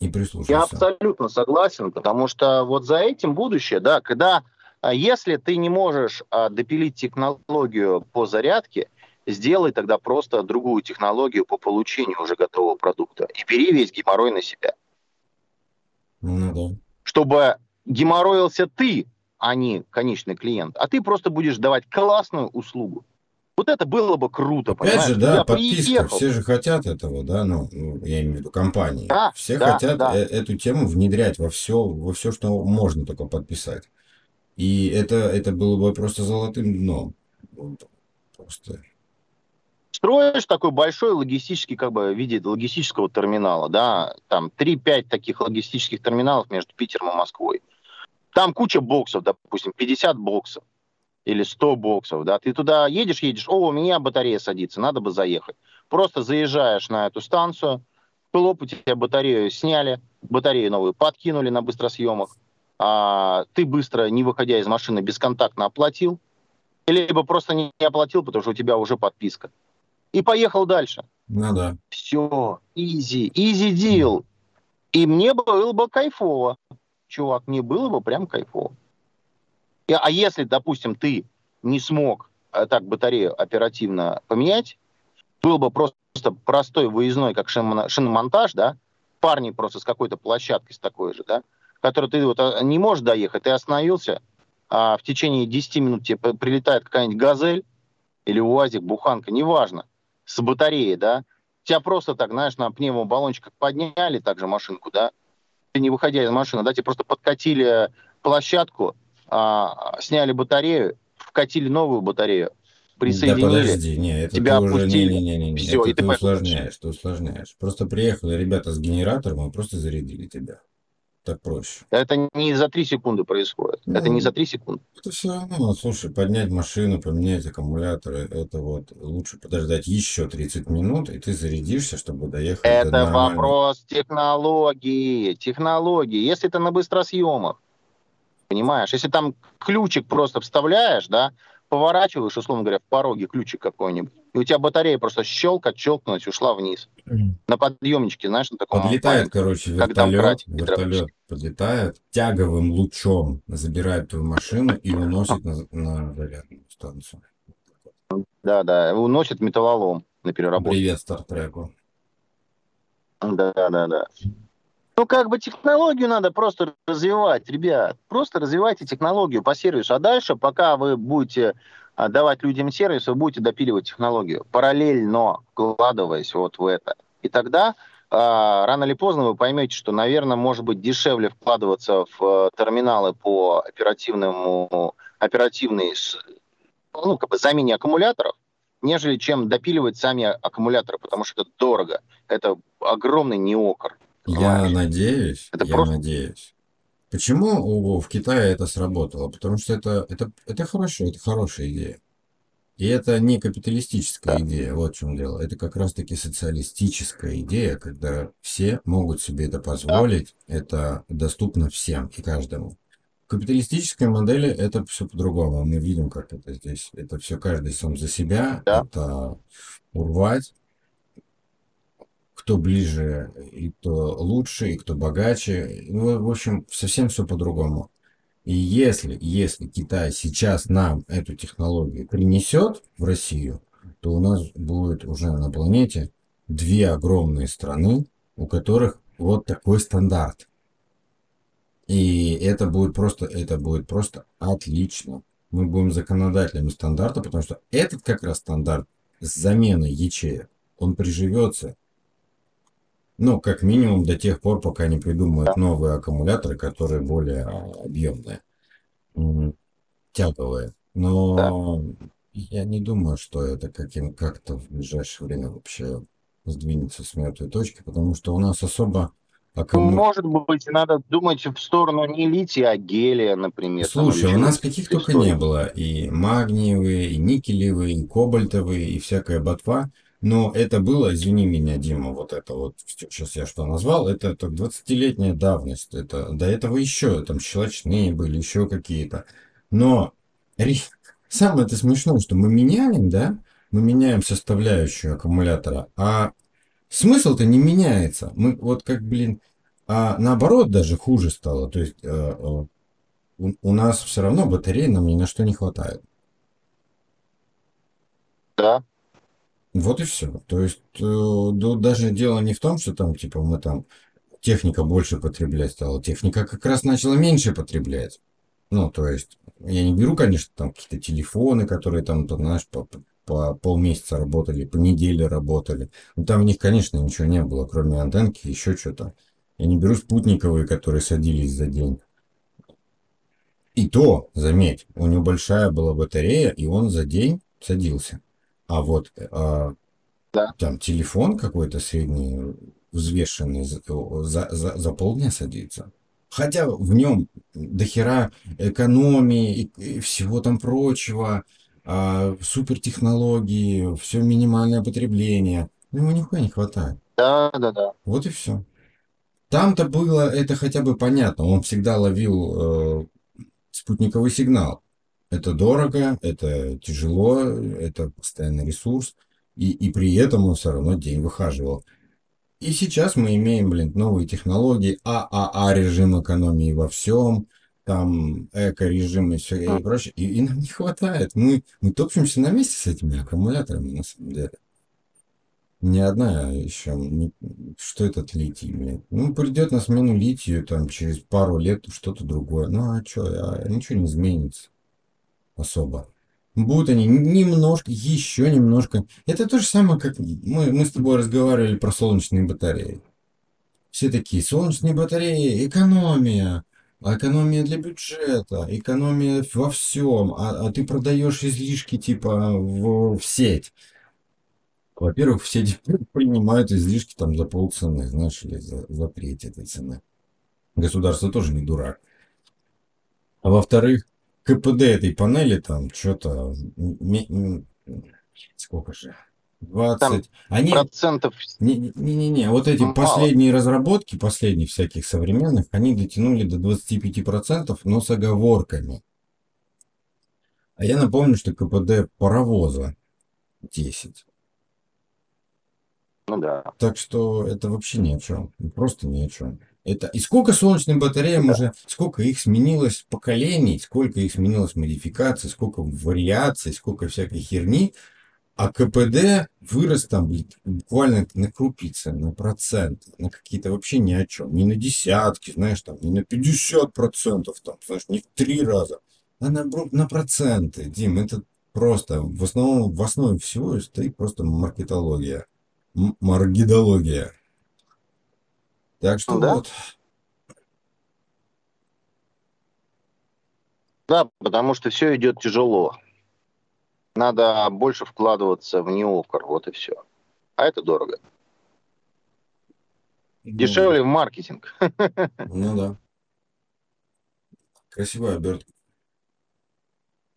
Speaker 1: и прислушался.
Speaker 2: Я абсолютно согласен, потому что вот за этим будущее, да, когда а, если ты не можешь а, допилить технологию по зарядке, сделай тогда просто другую технологию по получению уже готового продукта и бери весь геморрой на себя.
Speaker 1: Ну, да.
Speaker 2: Чтобы геморроился ты, а не конечный клиент, а ты просто будешь давать классную услугу. Вот это было бы круто,
Speaker 1: Опять понимаешь? же, да, я подписка, приехал. все же хотят этого, да, ну, ну, я имею в виду компании. Да, все да, хотят да. Э эту тему внедрять во все, во все, что можно только подписать. И это, это было бы просто золотым дном. Просто.
Speaker 2: Строишь такой большой логистический, как бы, в виде логистического терминала, да, там 3-5 таких логистических терминалов между Питером и Москвой. Там куча боксов, допустим, 50 боксов или 100 боксов, да, ты туда едешь, едешь, о, у меня батарея садится, надо бы заехать. Просто заезжаешь на эту станцию, хлоп, у тебя батарею сняли, батарею новую подкинули на быстросъемах, а, ты быстро, не выходя из машины, бесконтактно оплатил, либо просто не оплатил, потому что у тебя уже подписка. И поехал дальше.
Speaker 1: Ну да.
Speaker 2: Все, easy, easy deal. И мне было бы кайфово. Чувак, мне было бы прям кайфово. А если, допустим, ты не смог э, так батарею оперативно поменять, был бы просто простой выездной, как шиномонтаж, да, парни просто с какой-то площадкой, с такой же, да, который ты вот а, не можешь доехать, ты остановился, а в течение 10 минут тебе прилетает какая-нибудь «Газель» или «УАЗик», «Буханка», неважно, с батареей, да, тебя просто так, знаешь, на пневмобаллончиках подняли также машинку, да, не выходя из машины, да, тебе просто подкатили площадку, а, сняли батарею, вкатили новую батарею, присоединили.
Speaker 1: Да подожди, не, это
Speaker 2: тебя
Speaker 1: ты уже,
Speaker 2: опустили,
Speaker 1: не, не, не, не,
Speaker 2: всё,
Speaker 1: это
Speaker 2: и ты
Speaker 1: ты усложняешь, ты усложняешь. Просто приехали ребята с генератором и просто зарядили тебя. Так проще.
Speaker 2: Это не за три секунды происходит.
Speaker 1: Ну,
Speaker 2: это не за три секунды.
Speaker 1: Это все равно, слушай, поднять машину, поменять аккумуляторы, это вот лучше подождать еще 30 минут, и ты зарядишься, чтобы доехать до
Speaker 2: Это
Speaker 1: нормального-
Speaker 2: вопрос технологии. Технологии. Если это на быстросъемах, понимаешь, если там ключик просто вставляешь, да, поворачиваешь, условно говоря, в пороге ключик какой-нибудь, и у тебя батарея просто щелкать, щелкнуть, ушла вниз. На подъемничке, знаешь, на таком
Speaker 1: Подлетает,
Speaker 2: маленьком.
Speaker 1: короче, вертолет,
Speaker 2: брать
Speaker 1: вертолет подлетает, тяговым лучом забирает твою машину и уносит на, на зарядную станцию.
Speaker 2: Да, да, уносит металлолом на переработку.
Speaker 1: Привет Стартреку.
Speaker 2: Да, да, да. Ну, как бы технологию надо просто развивать, ребят. Просто развивайте технологию по сервису. А дальше, пока вы будете а, давать людям сервис, вы будете допиливать технологию, параллельно вкладываясь вот в это. И тогда а, рано или поздно вы поймете, что, наверное, может быть дешевле вкладываться в э, терминалы по оперативному, оперативной ну, как бы замене аккумуляторов, нежели чем допиливать сами аккумуляторы, потому что это дорого. Это огромный неокр.
Speaker 1: Я надеюсь,
Speaker 2: Это
Speaker 1: я
Speaker 2: просто-
Speaker 1: надеюсь. Почему у- в Китае это сработало? Потому что это, это, это хорошо, это хорошая идея. И это не капиталистическая идея, вот в чем дело. Это как раз-таки социалистическая идея, когда все могут себе это позволить, это доступно всем и каждому. В капиталистической модели это все по-другому. Мы видим, как это здесь. Это все каждый сам за себя.
Speaker 2: Да.
Speaker 1: Это урвать. Кто ближе, и кто лучше, и кто богаче. Ну, в общем, совсем все по-другому. И если, если Китай сейчас нам эту технологию принесет в Россию, то у нас будет уже на планете две огромные страны, у которых вот такой стандарт. И это будет просто, это будет просто отлично. Мы будем законодателями стандарта, потому что этот как раз стандарт с заменой ячеек, он приживется. Ну, как минимум до тех пор, пока не придумают новые аккумуляторы, которые более а, объемные, тяговые. Но я не думаю, что это каким как-то в ближайшее время вообще сдвинется с мертвой точки, потому что у нас особо
Speaker 2: Ну,
Speaker 1: аккуму-
Speaker 2: может быть, надо думать в сторону не лития, а гелия, например.
Speaker 1: Слушай, у нас каких только
Speaker 2: истории.
Speaker 1: не было. И магниевые, и никелевые, и кобальтовые, и всякая ботва. Но это было, извини меня, Дима, вот это вот, сейчас я что назвал, это, это 20-летняя давность. Это, до этого еще там щелочные были, еще какие-то. Но самое это смешное, что мы меняем, да, мы меняем составляющую аккумулятора, а смысл-то не меняется. Мы вот как, блин, а наоборот даже хуже стало. То есть э, э, у, у нас все равно батареи нам ни на что не хватает.
Speaker 2: Да.
Speaker 1: Вот и все. То есть э, да, даже дело не в том, что там типа мы там техника больше потреблять стала. Техника как раз начала меньше потреблять. Ну, то есть я не беру, конечно, там какие-то телефоны, которые там, там, знаешь, по, по полмесяца работали, по неделе работали. Ну, там в них, конечно, ничего не было, кроме антенки, еще что-то. Я не беру спутниковые, которые садились за день. И то, заметь, у него большая была батарея, и он за день садился. А вот а,
Speaker 2: Да.
Speaker 1: там телефон какой-то средний, взвешенный, за, за, за, за полдня садится. Хотя в нем дохера экономии и, и всего там прочего, а, супертехнологии, все минимальное потребление. Ну, ему нихуя не хватает.
Speaker 2: Да, да, да.
Speaker 1: Вот и все. Там-то было это хотя бы понятно. Он всегда ловил э, спутниковый сигнал. Это дорого, это тяжело, это постоянный ресурс. И, и при этом он все равно день выхаживал. И сейчас мы имеем, блин, новые технологии, ААА режим экономии во всем, там эко-режим и все и прочее. И, и нам не хватает. Мы, мы топчемся на месте с этими аккумуляторами, на самом деле. Ни одна еще. не- что этот литий, блин? Ну, придет на смену литию там через пару лет что-то другое. Ну, а что, а, ничего не изменится особо. Будут они немножко, еще немножко. Это то же самое, как мы, мы с тобой разговаривали про солнечные батареи. все такие, солнечные батареи, экономия, экономия для бюджета, экономия во всем, а, а ты продаешь излишки типа в, в сеть. Во-первых, все принимают излишки там за полцены, знаешь, или за, за треть этой цены. Государство тоже не дурак. А во-вторых, КПД этой панели там что-то... Сколько же? 20. Там
Speaker 2: Они... Процентов...
Speaker 1: Не-не-не, вот эти Мало. последние разработки, последних всяких современных, они дотянули до 25%, но с оговорками. А я напомню, что КПД паровоза 10.
Speaker 2: Ну да.
Speaker 1: Так что это вообще ни о чем. Просто ни о чем. Это и сколько солнечным батареям да. уже, сколько их сменилось поколений, сколько их сменилось модификаций, сколько вариаций, сколько всякой херни. А КПД вырос там буквально на крупицы, на процент, на какие-то вообще ни о чем. Не на десятки, знаешь, там, не на 50 процентов, там, знаешь, не в три раза, а на, на проценты. Дим, это просто в основном, в основе всего стоит просто маркетология маргидология. Так что
Speaker 2: да?
Speaker 1: вот.
Speaker 2: Да, потому что все идет тяжело. Надо больше вкладываться в неокр, вот и все. А это дорого. Ну, Дешевле в маркетинг.
Speaker 1: Ну да. Красивая обертка.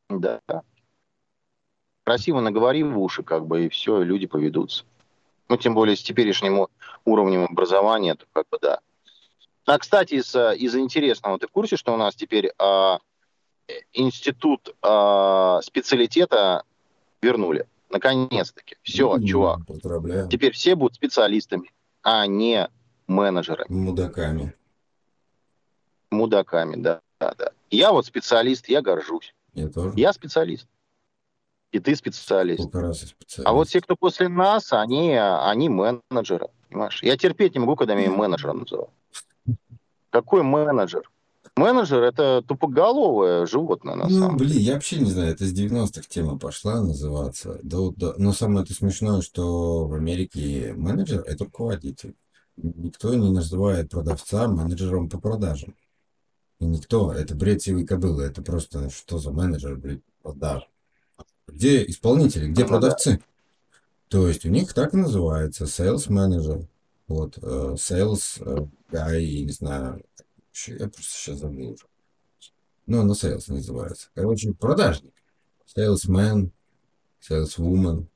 Speaker 2: Да. Красиво наговори в уши, как бы, и все, и люди поведутся. Ну, тем более с теперешним уровнем образования, то как бы да. А, кстати, из, из интересного, ты в курсе, что у нас теперь а, институт а, специалитета вернули? Наконец-таки. Все, mm, чувак.
Speaker 1: Поздравляю.
Speaker 2: Теперь все будут специалистами, а не менеджерами.
Speaker 1: Мудаками.
Speaker 2: Мудаками, да, да, да. Я вот специалист, я горжусь.
Speaker 1: Я тоже.
Speaker 2: Я специалист и ты специалист.
Speaker 1: специалист.
Speaker 2: А вот те, кто после нас, они, они менеджеры. Понимаешь? Я терпеть не могу, когда меня менеджером называют. Какой менеджер? Менеджер это тупоголовое животное, на
Speaker 1: ну,
Speaker 2: самом
Speaker 1: блин, деле. я вообще не знаю, это с 90-х тема пошла называться. Да, да, но самое это смешное, что в Америке менеджер это руководитель. Никто не называет продавца менеджером по продажам. И никто, это бред сивой кобылы, это просто что за менеджер, блин, продаж. Где исполнители, где ну, продавцы? Да. То есть у них так и называется, sales manager. Вот, uh, sales uh, guy, не знаю, я просто сейчас забыл уже. Ну, на sales называется. Короче, продажник. Salesman, saleswoman.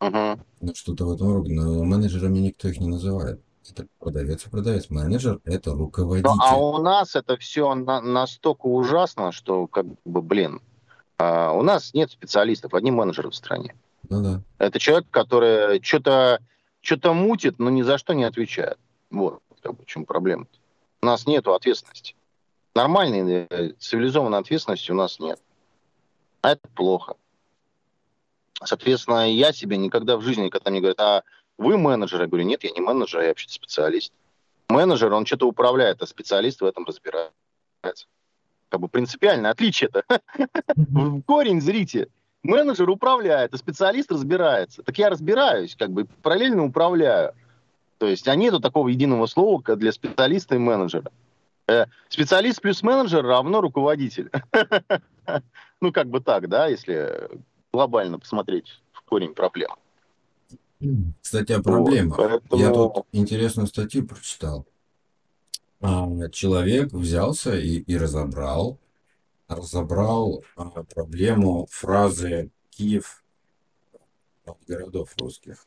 Speaker 2: Uh-huh.
Speaker 1: Ну, что-то в этом роде. Но менеджерами никто их не называет. Это продавец и продавец. Менеджер – это руководитель. Ну,
Speaker 2: а у нас это все на, настолько ужасно, что, как бы, блин, а у нас нет специалистов, одни менеджеры в стране.
Speaker 1: Ну, да.
Speaker 2: Это человек, который что-то что мутит, но ни за что не отвечает. Вот как бы, в чем проблема. -то. У нас нет ответственности. Нормальной э, цивилизованной ответственности у нас нет. А это плохо. Соответственно, я себе никогда в жизни, когда мне говорят, а вы менеджер, я говорю, нет, я не менеджер, я вообще-то специалист. Менеджер, он что-то управляет, а специалист в этом разбирается как бы принципиальное отличие-то. Корень зрите. Менеджер управляет, а специалист разбирается. Так я разбираюсь, как бы параллельно управляю. То есть, а нету такого единого слова для специалиста и менеджера. Э, специалист плюс менеджер равно руководитель. Ну, как бы так, да, если глобально посмотреть в корень проблем.
Speaker 1: Кстати, о проблемах. Я тут интересную статью прочитал. А, человек взялся и, и разобрал, разобрал а, проблему фразы Киев городов русских.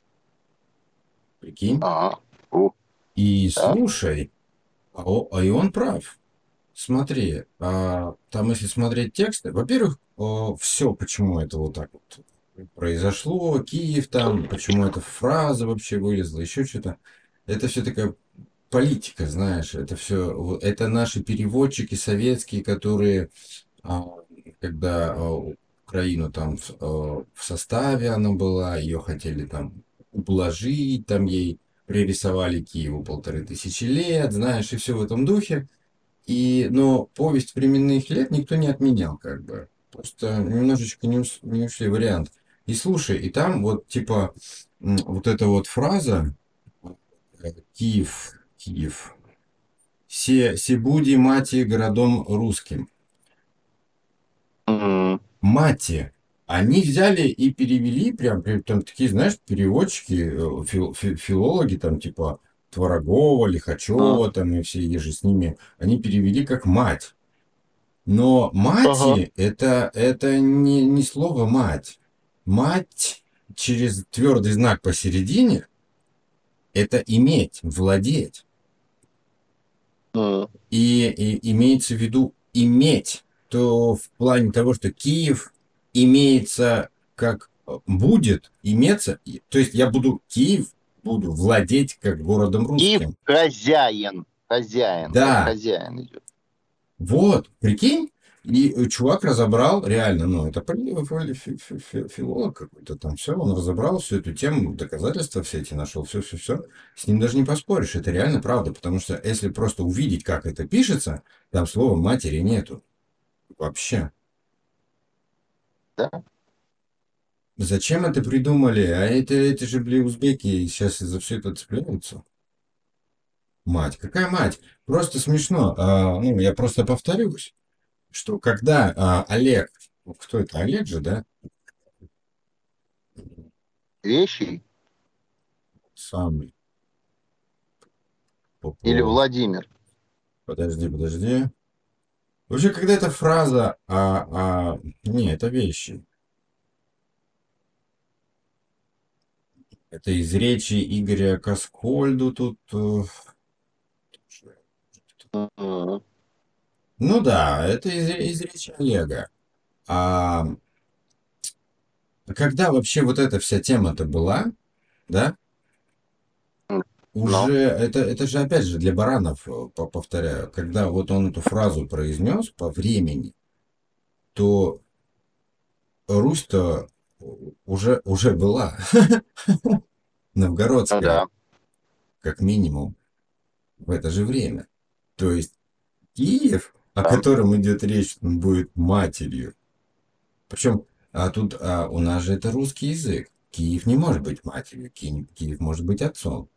Speaker 1: Прикинь?
Speaker 2: А,
Speaker 1: И да. слушай, а, а и он прав. Смотри, а, там если смотреть тексты, во-первых, все, почему это вот так вот произошло, Киев там, почему эта фраза вообще вылезла, еще что-то. Это все такая политика, знаешь, это все, это наши переводчики советские, которые, а, когда а, Украину там а, в составе она была, ее хотели там ублажить, там ей пририсовали Киеву полторы тысячи лет, знаешь, и все в этом духе. И, но повесть временных лет никто не отменял, как бы. Просто немножечко не, не ушли вариант. И слушай, и там вот типа вот эта вот фраза, Киев, Киев. Се, Себуди Мати городом русским. Мати. Они взяли и перевели, прям, там такие, знаешь, переводчики, э, фил- фи- филологи, там, типа Творогова, Лихачева, там, и все и же с ними, они перевели как мать. Но
Speaker 2: Ага.
Speaker 1: мати это, это не, не слово мать. Мать через твердый знак посередине это иметь, владеть.
Speaker 2: М,
Speaker 1: И, и имеется в виду иметь, то в плане того, что Киев имеется как э, будет иметься, то есть я буду Киев, буду владеть как городом
Speaker 2: Киев
Speaker 1: русским.
Speaker 2: хозяин. Хозяин.
Speaker 1: Да.
Speaker 2: Хозяин идет.
Speaker 1: Вот, прикинь, и э, чувак разобрал реально, ну, это филолог какой-то там, все, он разобрал всю эту тему, доказательства все эти нашел, все-все-все. С ним даже не поспоришь, это реально правда, потому что если просто увидеть, как это пишется, там слова матери нету. Вообще.
Speaker 2: Да.
Speaker 1: Зачем это придумали? А это, это же, бля, узбеки сейчас за все это цепляются. Мать, какая мать? Просто смешно. А, ну, я просто повторюсь, что когда а, Олег, кто это, Олег же, да?
Speaker 2: Вещи
Speaker 1: Самый. Попов.
Speaker 2: или Владимир?
Speaker 1: Подожди, подожди. Вообще, когда эта фраза, а, а, не, это вещи. Это из речи Игоря Каскольду тут. э, Ну да, это из, из речи Олега. А когда вообще вот эта вся тема-то была, да?
Speaker 2: Но.
Speaker 1: Уже это, это же опять же для баранов, э, по- повторяю, когда вот он эту фразу произнес по времени, то Русь-то уже, уже была
Speaker 2: Ну
Speaker 1: новгородская,
Speaker 2: да.
Speaker 1: как минимум, в это же время. То есть Киев, о
Speaker 2: Да.
Speaker 1: котором идет речь, он будет матерью. Причем а тут а, у нас же это русский язык. Киев не может быть матерью, Ки- Киев может быть отцом.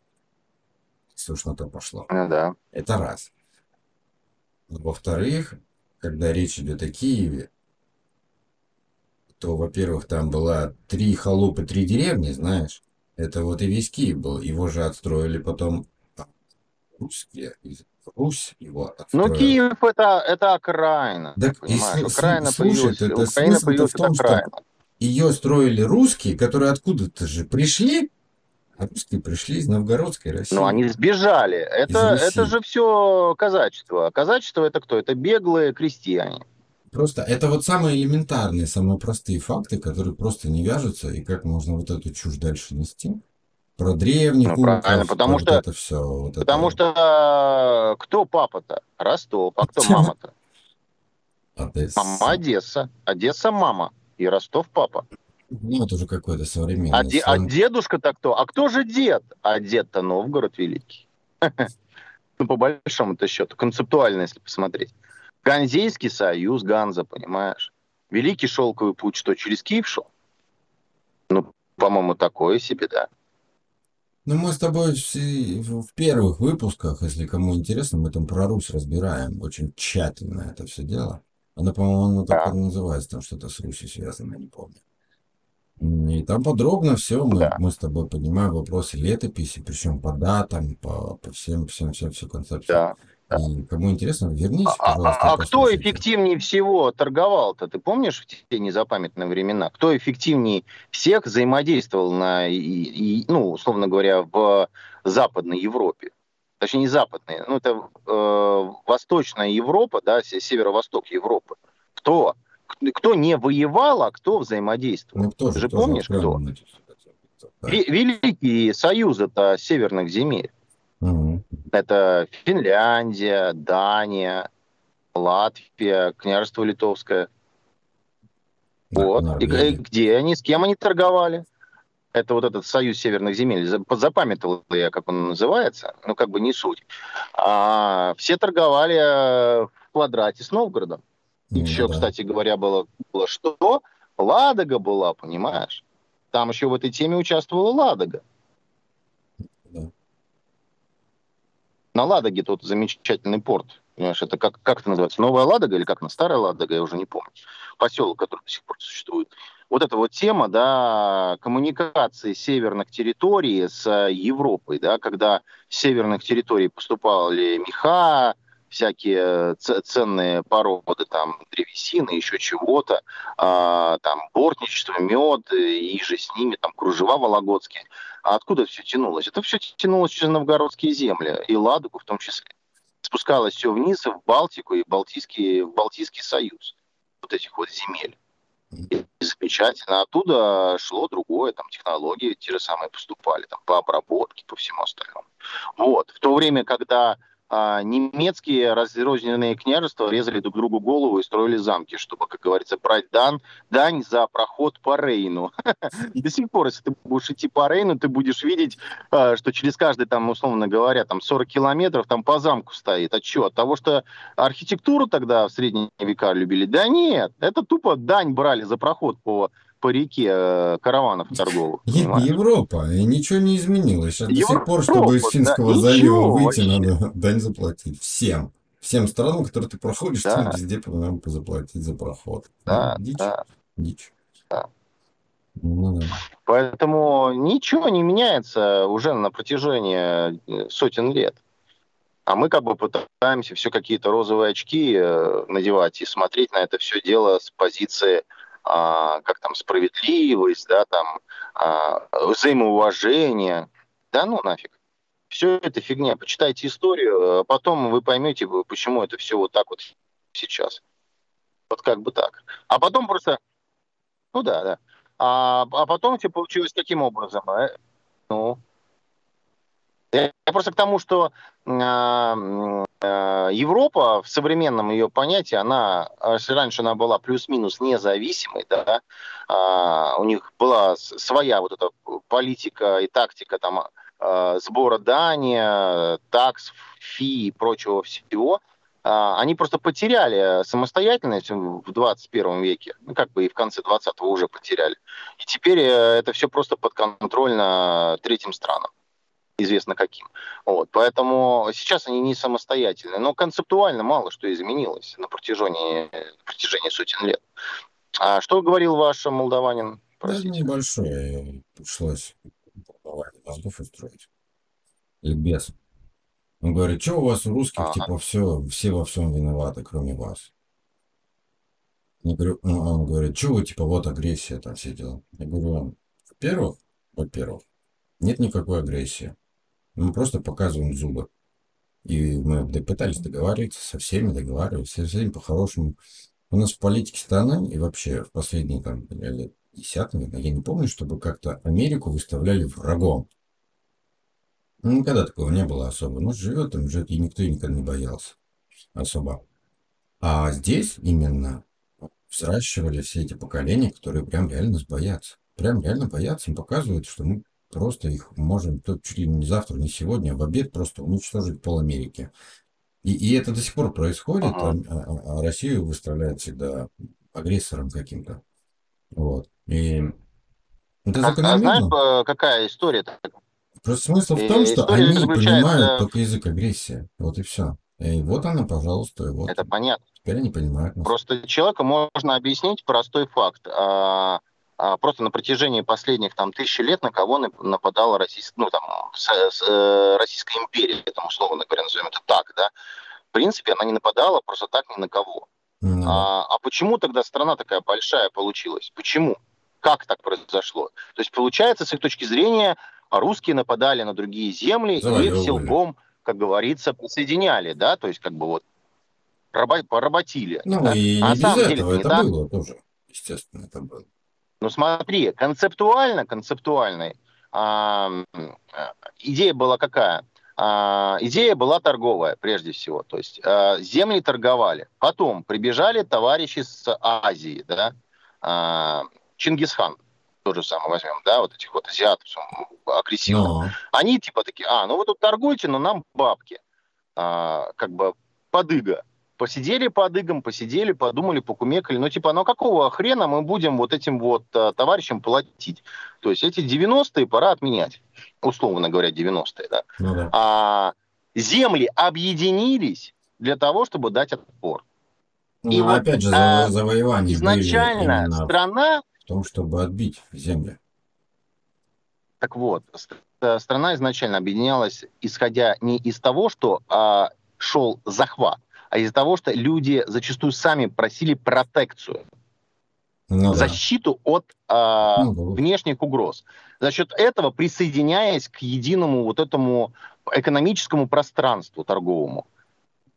Speaker 1: Если уж на то пошло.
Speaker 2: Ну да.
Speaker 1: Это раз. Во-вторых, когда речь идет о Киеве, то, во-первых, там была три халупы, три деревни, знаешь. Это вот и весь Киев был. Его же отстроили потом а, русские. Русь его
Speaker 2: Ну,
Speaker 1: отстроила.
Speaker 2: Киев это, это окраина,
Speaker 1: Так и
Speaker 2: понимаешь?
Speaker 1: сл-
Speaker 2: Окраина
Speaker 1: сл- слушай,
Speaker 2: появилась,
Speaker 1: это
Speaker 2: Украина появилась
Speaker 1: в том, что ее строили русские, которые откуда-то же пришли, а русские пришли из новгородской России.
Speaker 2: Но они сбежали. Это, это же все казачество. Казачество это кто? Это беглые крестьяне.
Speaker 1: Просто это вот самые элементарные, самые простые факты, которые просто не вяжутся, и как можно вот эту чушь дальше нести. Про древних
Speaker 2: Ну, правильно, потому
Speaker 1: про
Speaker 2: что-
Speaker 1: вот это все. Вот
Speaker 2: Потому
Speaker 1: это
Speaker 2: что кто папа-то? Ростов. А кто мама-то?
Speaker 1: Одесса.
Speaker 2: Мама Одесса. Одесса мама. И Ростов папа.
Speaker 1: Ну, это уже какой-то современный
Speaker 2: А, де- а дедушка-то кто? А кто же дед? А дед-то Новгород Великий. Ну, по большому-то счету, концептуально, если посмотреть. Ганзейский союз, Ганза, понимаешь? Великий шелковый путь, что, через Киев шел? Ну, по-моему, такое себе, да.
Speaker 1: Ну, мы с тобой в в первых выпусках, если кому интересно, мы там про Русь разбираем очень тщательно это все дело. Оно, по-моему, так
Speaker 2: Да.
Speaker 1: и называется, там что-то с Русью связано, не помню. И там подробно все мы,
Speaker 2: Да.
Speaker 1: мы с тобой поднимаем вопросы летописи, причем по датам, по, по всем, всем, всем, всем концепциям.
Speaker 2: Да.
Speaker 1: И кому интересно, вернись,
Speaker 2: А,
Speaker 1: пожалуйста,
Speaker 2: а- а кто эффективнее всего торговал-то? Ты помнишь в те незапамятные времена? Кто эффективнее всех взаимодействовал на, и- и- ну, условно говоря, в Западной Европе? Точнее, не Западной, ну, это э, Восточная Европа, да, се- северо-восток Европы. Кто? Кто не воевал, а кто взаимодействовал?
Speaker 1: Ну, кто
Speaker 2: Ты
Speaker 1: же,
Speaker 2: же
Speaker 1: кто же
Speaker 2: помнишь, кто?
Speaker 1: Да.
Speaker 2: Ве- Великие союзы-то северных земель. Это Финляндия, Дания, Латвия, княжество Литовское.
Speaker 1: Да,
Speaker 2: Вот. И,
Speaker 1: Норвегия.
Speaker 2: где они, с кем они торговали? Это вот этот союз северных земель. За- Запамятовал я, как он называется, ну как бы не суть. А, все торговали э, в квадрате с Новгородом.
Speaker 1: Ну,
Speaker 2: Еще,
Speaker 1: да.
Speaker 2: кстати говоря, было, было что? Ладога была, понимаешь? Там еще в этой теме участвовала Ладога.
Speaker 1: Да.
Speaker 2: На Ладоге тот замечательный порт. Понимаешь, это как, как это называется? Новая Ладога или как она? Старая Ладога, я уже не помню. Поселок, который до сих пор существует. Вот эта вот тема, да, коммуникации северных территорий с Европой, да, когда с северных территорий поступали меха, всякие ценные породы, там, древесины, еще чего-то, а, там, бортничество, мед, и же с ними, там, кружева вологодские. А откуда все тянулось? Это все тянулось через новгородские земли, и Ладогу в том числе. Спускалось все вниз в Балтику и Балтийский, в Балтийский союз вот этих вот земель. И замечательно. Оттуда шло другое, там технологии те же самые поступали, там по обработке, по всему остальному. Вот. В то время, когда а немецкие разрозненные княжества резали друг другу голову и строили замки, чтобы, как говорится, брать дан, дань за проход по Рейну. До сих пор, если ты будешь идти по Рейну, ты будешь видеть, а, что через каждый, там, условно говоря, там 40 километров там по замку стоит. А что? От того, что архитектуру тогда в средние века любили? Да нет, это тупо дань брали за проход по по реке э, караванов торговых.
Speaker 1: Понимаешь? Европа, и ничего не изменилось. Сейчас Европа, до сих пор, чтобы из Финского да, залива выйти, вообще. надо дань заплатить. Всем. Всем странам, которые ты проходишь, да. там везде надо заплатить за проход.
Speaker 2: Да, да, дичь. Да.
Speaker 1: Дичь.
Speaker 2: Да. Ну, да. Поэтому ничего не меняется уже на протяжении э, сотен лет. А мы как бы пытаемся все какие-то розовые очки э, надевать и смотреть на это все дело с позиции а, как там справедливость, да, там а, взаимоуважение. Да ну нафиг. Все это фигня. Почитайте историю, а потом вы поймете, почему это все вот так вот сейчас. Вот как бы так. А потом просто... Ну да, да. А, а потом тебе получилось таким образом. Ну, я просто к тому, что э, э, Европа в современном ее понятии, она, если раньше она была плюс-минус независимой, да, э, у них была своя вот эта политика и тактика там э, сбора дания, такс, фи и прочего всего, э, они просто потеряли самостоятельность в 21 веке, ну, как бы и в конце 20-го уже потеряли. И теперь это все просто подконтрольно третьим странам известно каким. Вот. Поэтому сейчас они не самостоятельны. Но концептуально мало что изменилось на протяжении, на протяжении сотен лет. А что говорил ваш молдаванин?
Speaker 1: Простите. Да, небольшое. Пришлось мозгов устроить. Или без. Он говорит, что у вас у русских, ага. типа, все, все во всем виноваты, кроме вас. Я говорю, ну, он говорит, что вы, типа, вот агрессия, там все дела. Я говорю, во-первых, во-первых, нет никакой агрессии. Мы просто показываем зубы. И мы пытались договариваться со всеми, договаривались со всеми по-хорошему. У нас в политике страны и вообще в последние там лет десятыми, я не помню, чтобы как-то Америку выставляли врагом. Ну, никогда такого не было особо. Ну, живет там, живет, и никто и никогда не боялся особо. А здесь именно взращивали все эти поколения, которые прям реально нас боятся. Прям реально боятся, им показывают, что мы Просто их можем то, чуть ли не завтра, не сегодня, в обед просто уничтожить пол Америки. И, и это до сих пор происходит, ага. а, а, а Россию выставляют всегда агрессором каким-то. Вот. И
Speaker 2: это а, а знаешь, э, какая история?
Speaker 1: Просто смысл в том, что они понимают только язык агрессии. Вот и все. И вот она, пожалуйста. Вот.
Speaker 2: Это понятно.
Speaker 1: Теперь они понимают.
Speaker 2: Нас. Просто человеку можно объяснить простой факт. А, а, просто на протяжении последних там тысячи лет на кого нападала российская, ну там с, с, э, Российская империя, там условно говоря, назовем это так, да. В принципе, она не нападала просто так ни на кого. Mm-hmm. А, а почему тогда страна такая большая получилась? Почему? Как так произошло? То есть, получается, с их точки зрения, русские нападали на другие земли Завоевывали. и их силком, как говорится, присоединяли, да, то есть, как бы вот поработили.
Speaker 1: Ну,
Speaker 2: да?
Speaker 1: и а на самом деле это не так. было тоже, естественно, это было.
Speaker 2: Ну смотри, концептуально, концептуальной а, идея была какая? А, идея была торговая, прежде всего. То есть а, земли торговали. Потом прибежали товарищи с Азии, да, а, Чингисхан, то же самое возьмем, да, вот этих вот азиатов агрессивных. Но. Они типа такие, а, ну вы тут торгуете, но нам бабки. А, как бы подыга посидели по адыгам, посидели, подумали, покумекали. Ну, типа, ну какого хрена мы будем вот этим вот а, товарищам платить? То есть эти 90-е пора отменять. Условно говоря, 90-е, да. Ну, да. А земли объединились для того, чтобы дать отпор.
Speaker 1: Ну, и вот, опять же,
Speaker 2: а,
Speaker 1: завоевания
Speaker 2: изначально страна...
Speaker 1: В том, чтобы отбить земли.
Speaker 2: Так вот, страна изначально объединялась, исходя не из того, что а, шел захват, а из-за того, что люди зачастую сами просили протекцию. Ну, защиту да. от а, ну, внешних угроз. За счет этого присоединяясь к единому вот этому экономическому пространству торговому.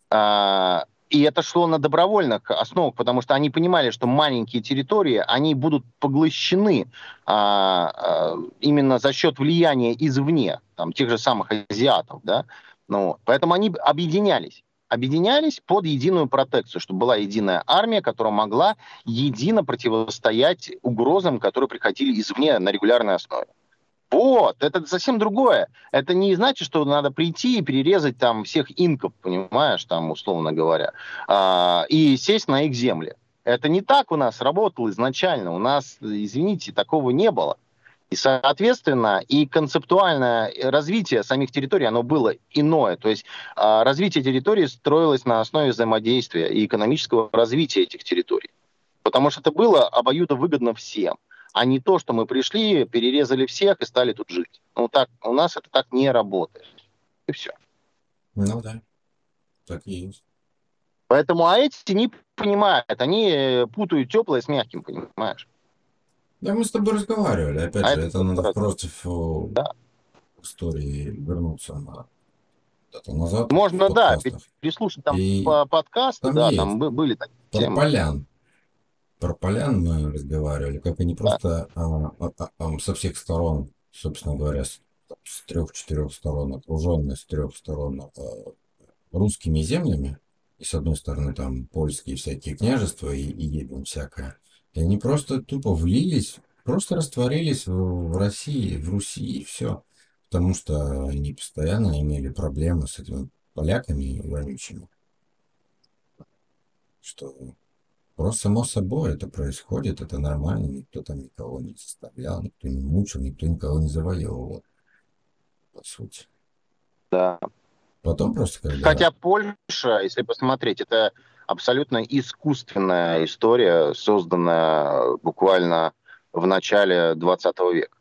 Speaker 2: А, и это шло на добровольных основах, потому что они понимали, что маленькие территории, они будут поглощены а, именно за счет влияния извне, там, тех же самых азиатов. Да? Ну, поэтому они объединялись объединялись под единую протекцию, чтобы была единая армия, которая могла едино противостоять угрозам, которые приходили извне на регулярной основе. Вот, это совсем другое. Это не значит, что надо прийти и перерезать там всех инков, понимаешь, там, условно говоря, а, и сесть на их земли. Это не так у нас работало изначально. У нас, извините, такого не было. И, соответственно, и концептуальное развитие самих территорий, оно было иное. То есть э, развитие территории строилось на основе взаимодействия и экономического развития этих территорий. Потому что это было обоюдо выгодно всем, а не то, что мы пришли, перерезали всех и стали тут жить. Ну, так, у нас это так не работает. И все.
Speaker 1: Ну да, так и есть.
Speaker 2: Поэтому, а эти не понимают, они путают теплое с мягким, понимаешь?
Speaker 1: Да, мы с тобой разговаривали. Опять а же, это, это надо против да. истории вернуться на
Speaker 2: это назад. Можно, да, переслушать там и по подкасты, там да, есть. там были такие
Speaker 1: Про темы. полян. Про полян мы разговаривали, как они просто да. а, а, а, со всех сторон, собственно говоря, с, с трех-четырех сторон, окруженные с трех сторон а, русскими землями, и с одной стороны там польские всякие княжества и, и ебем всякое, и они просто тупо влились, просто растворились в, России, в Руси, и все. Потому что они постоянно имели проблемы с этими поляками вонючими. Что просто само собой это происходит, это нормально, никто там никого не заставлял, никто не мучил, никто никого не завоевывал, по сути.
Speaker 2: Да.
Speaker 1: Потом просто
Speaker 2: когда... Хотя Польша, если посмотреть, это абсолютно искусственная история, созданная буквально в начале 20 века.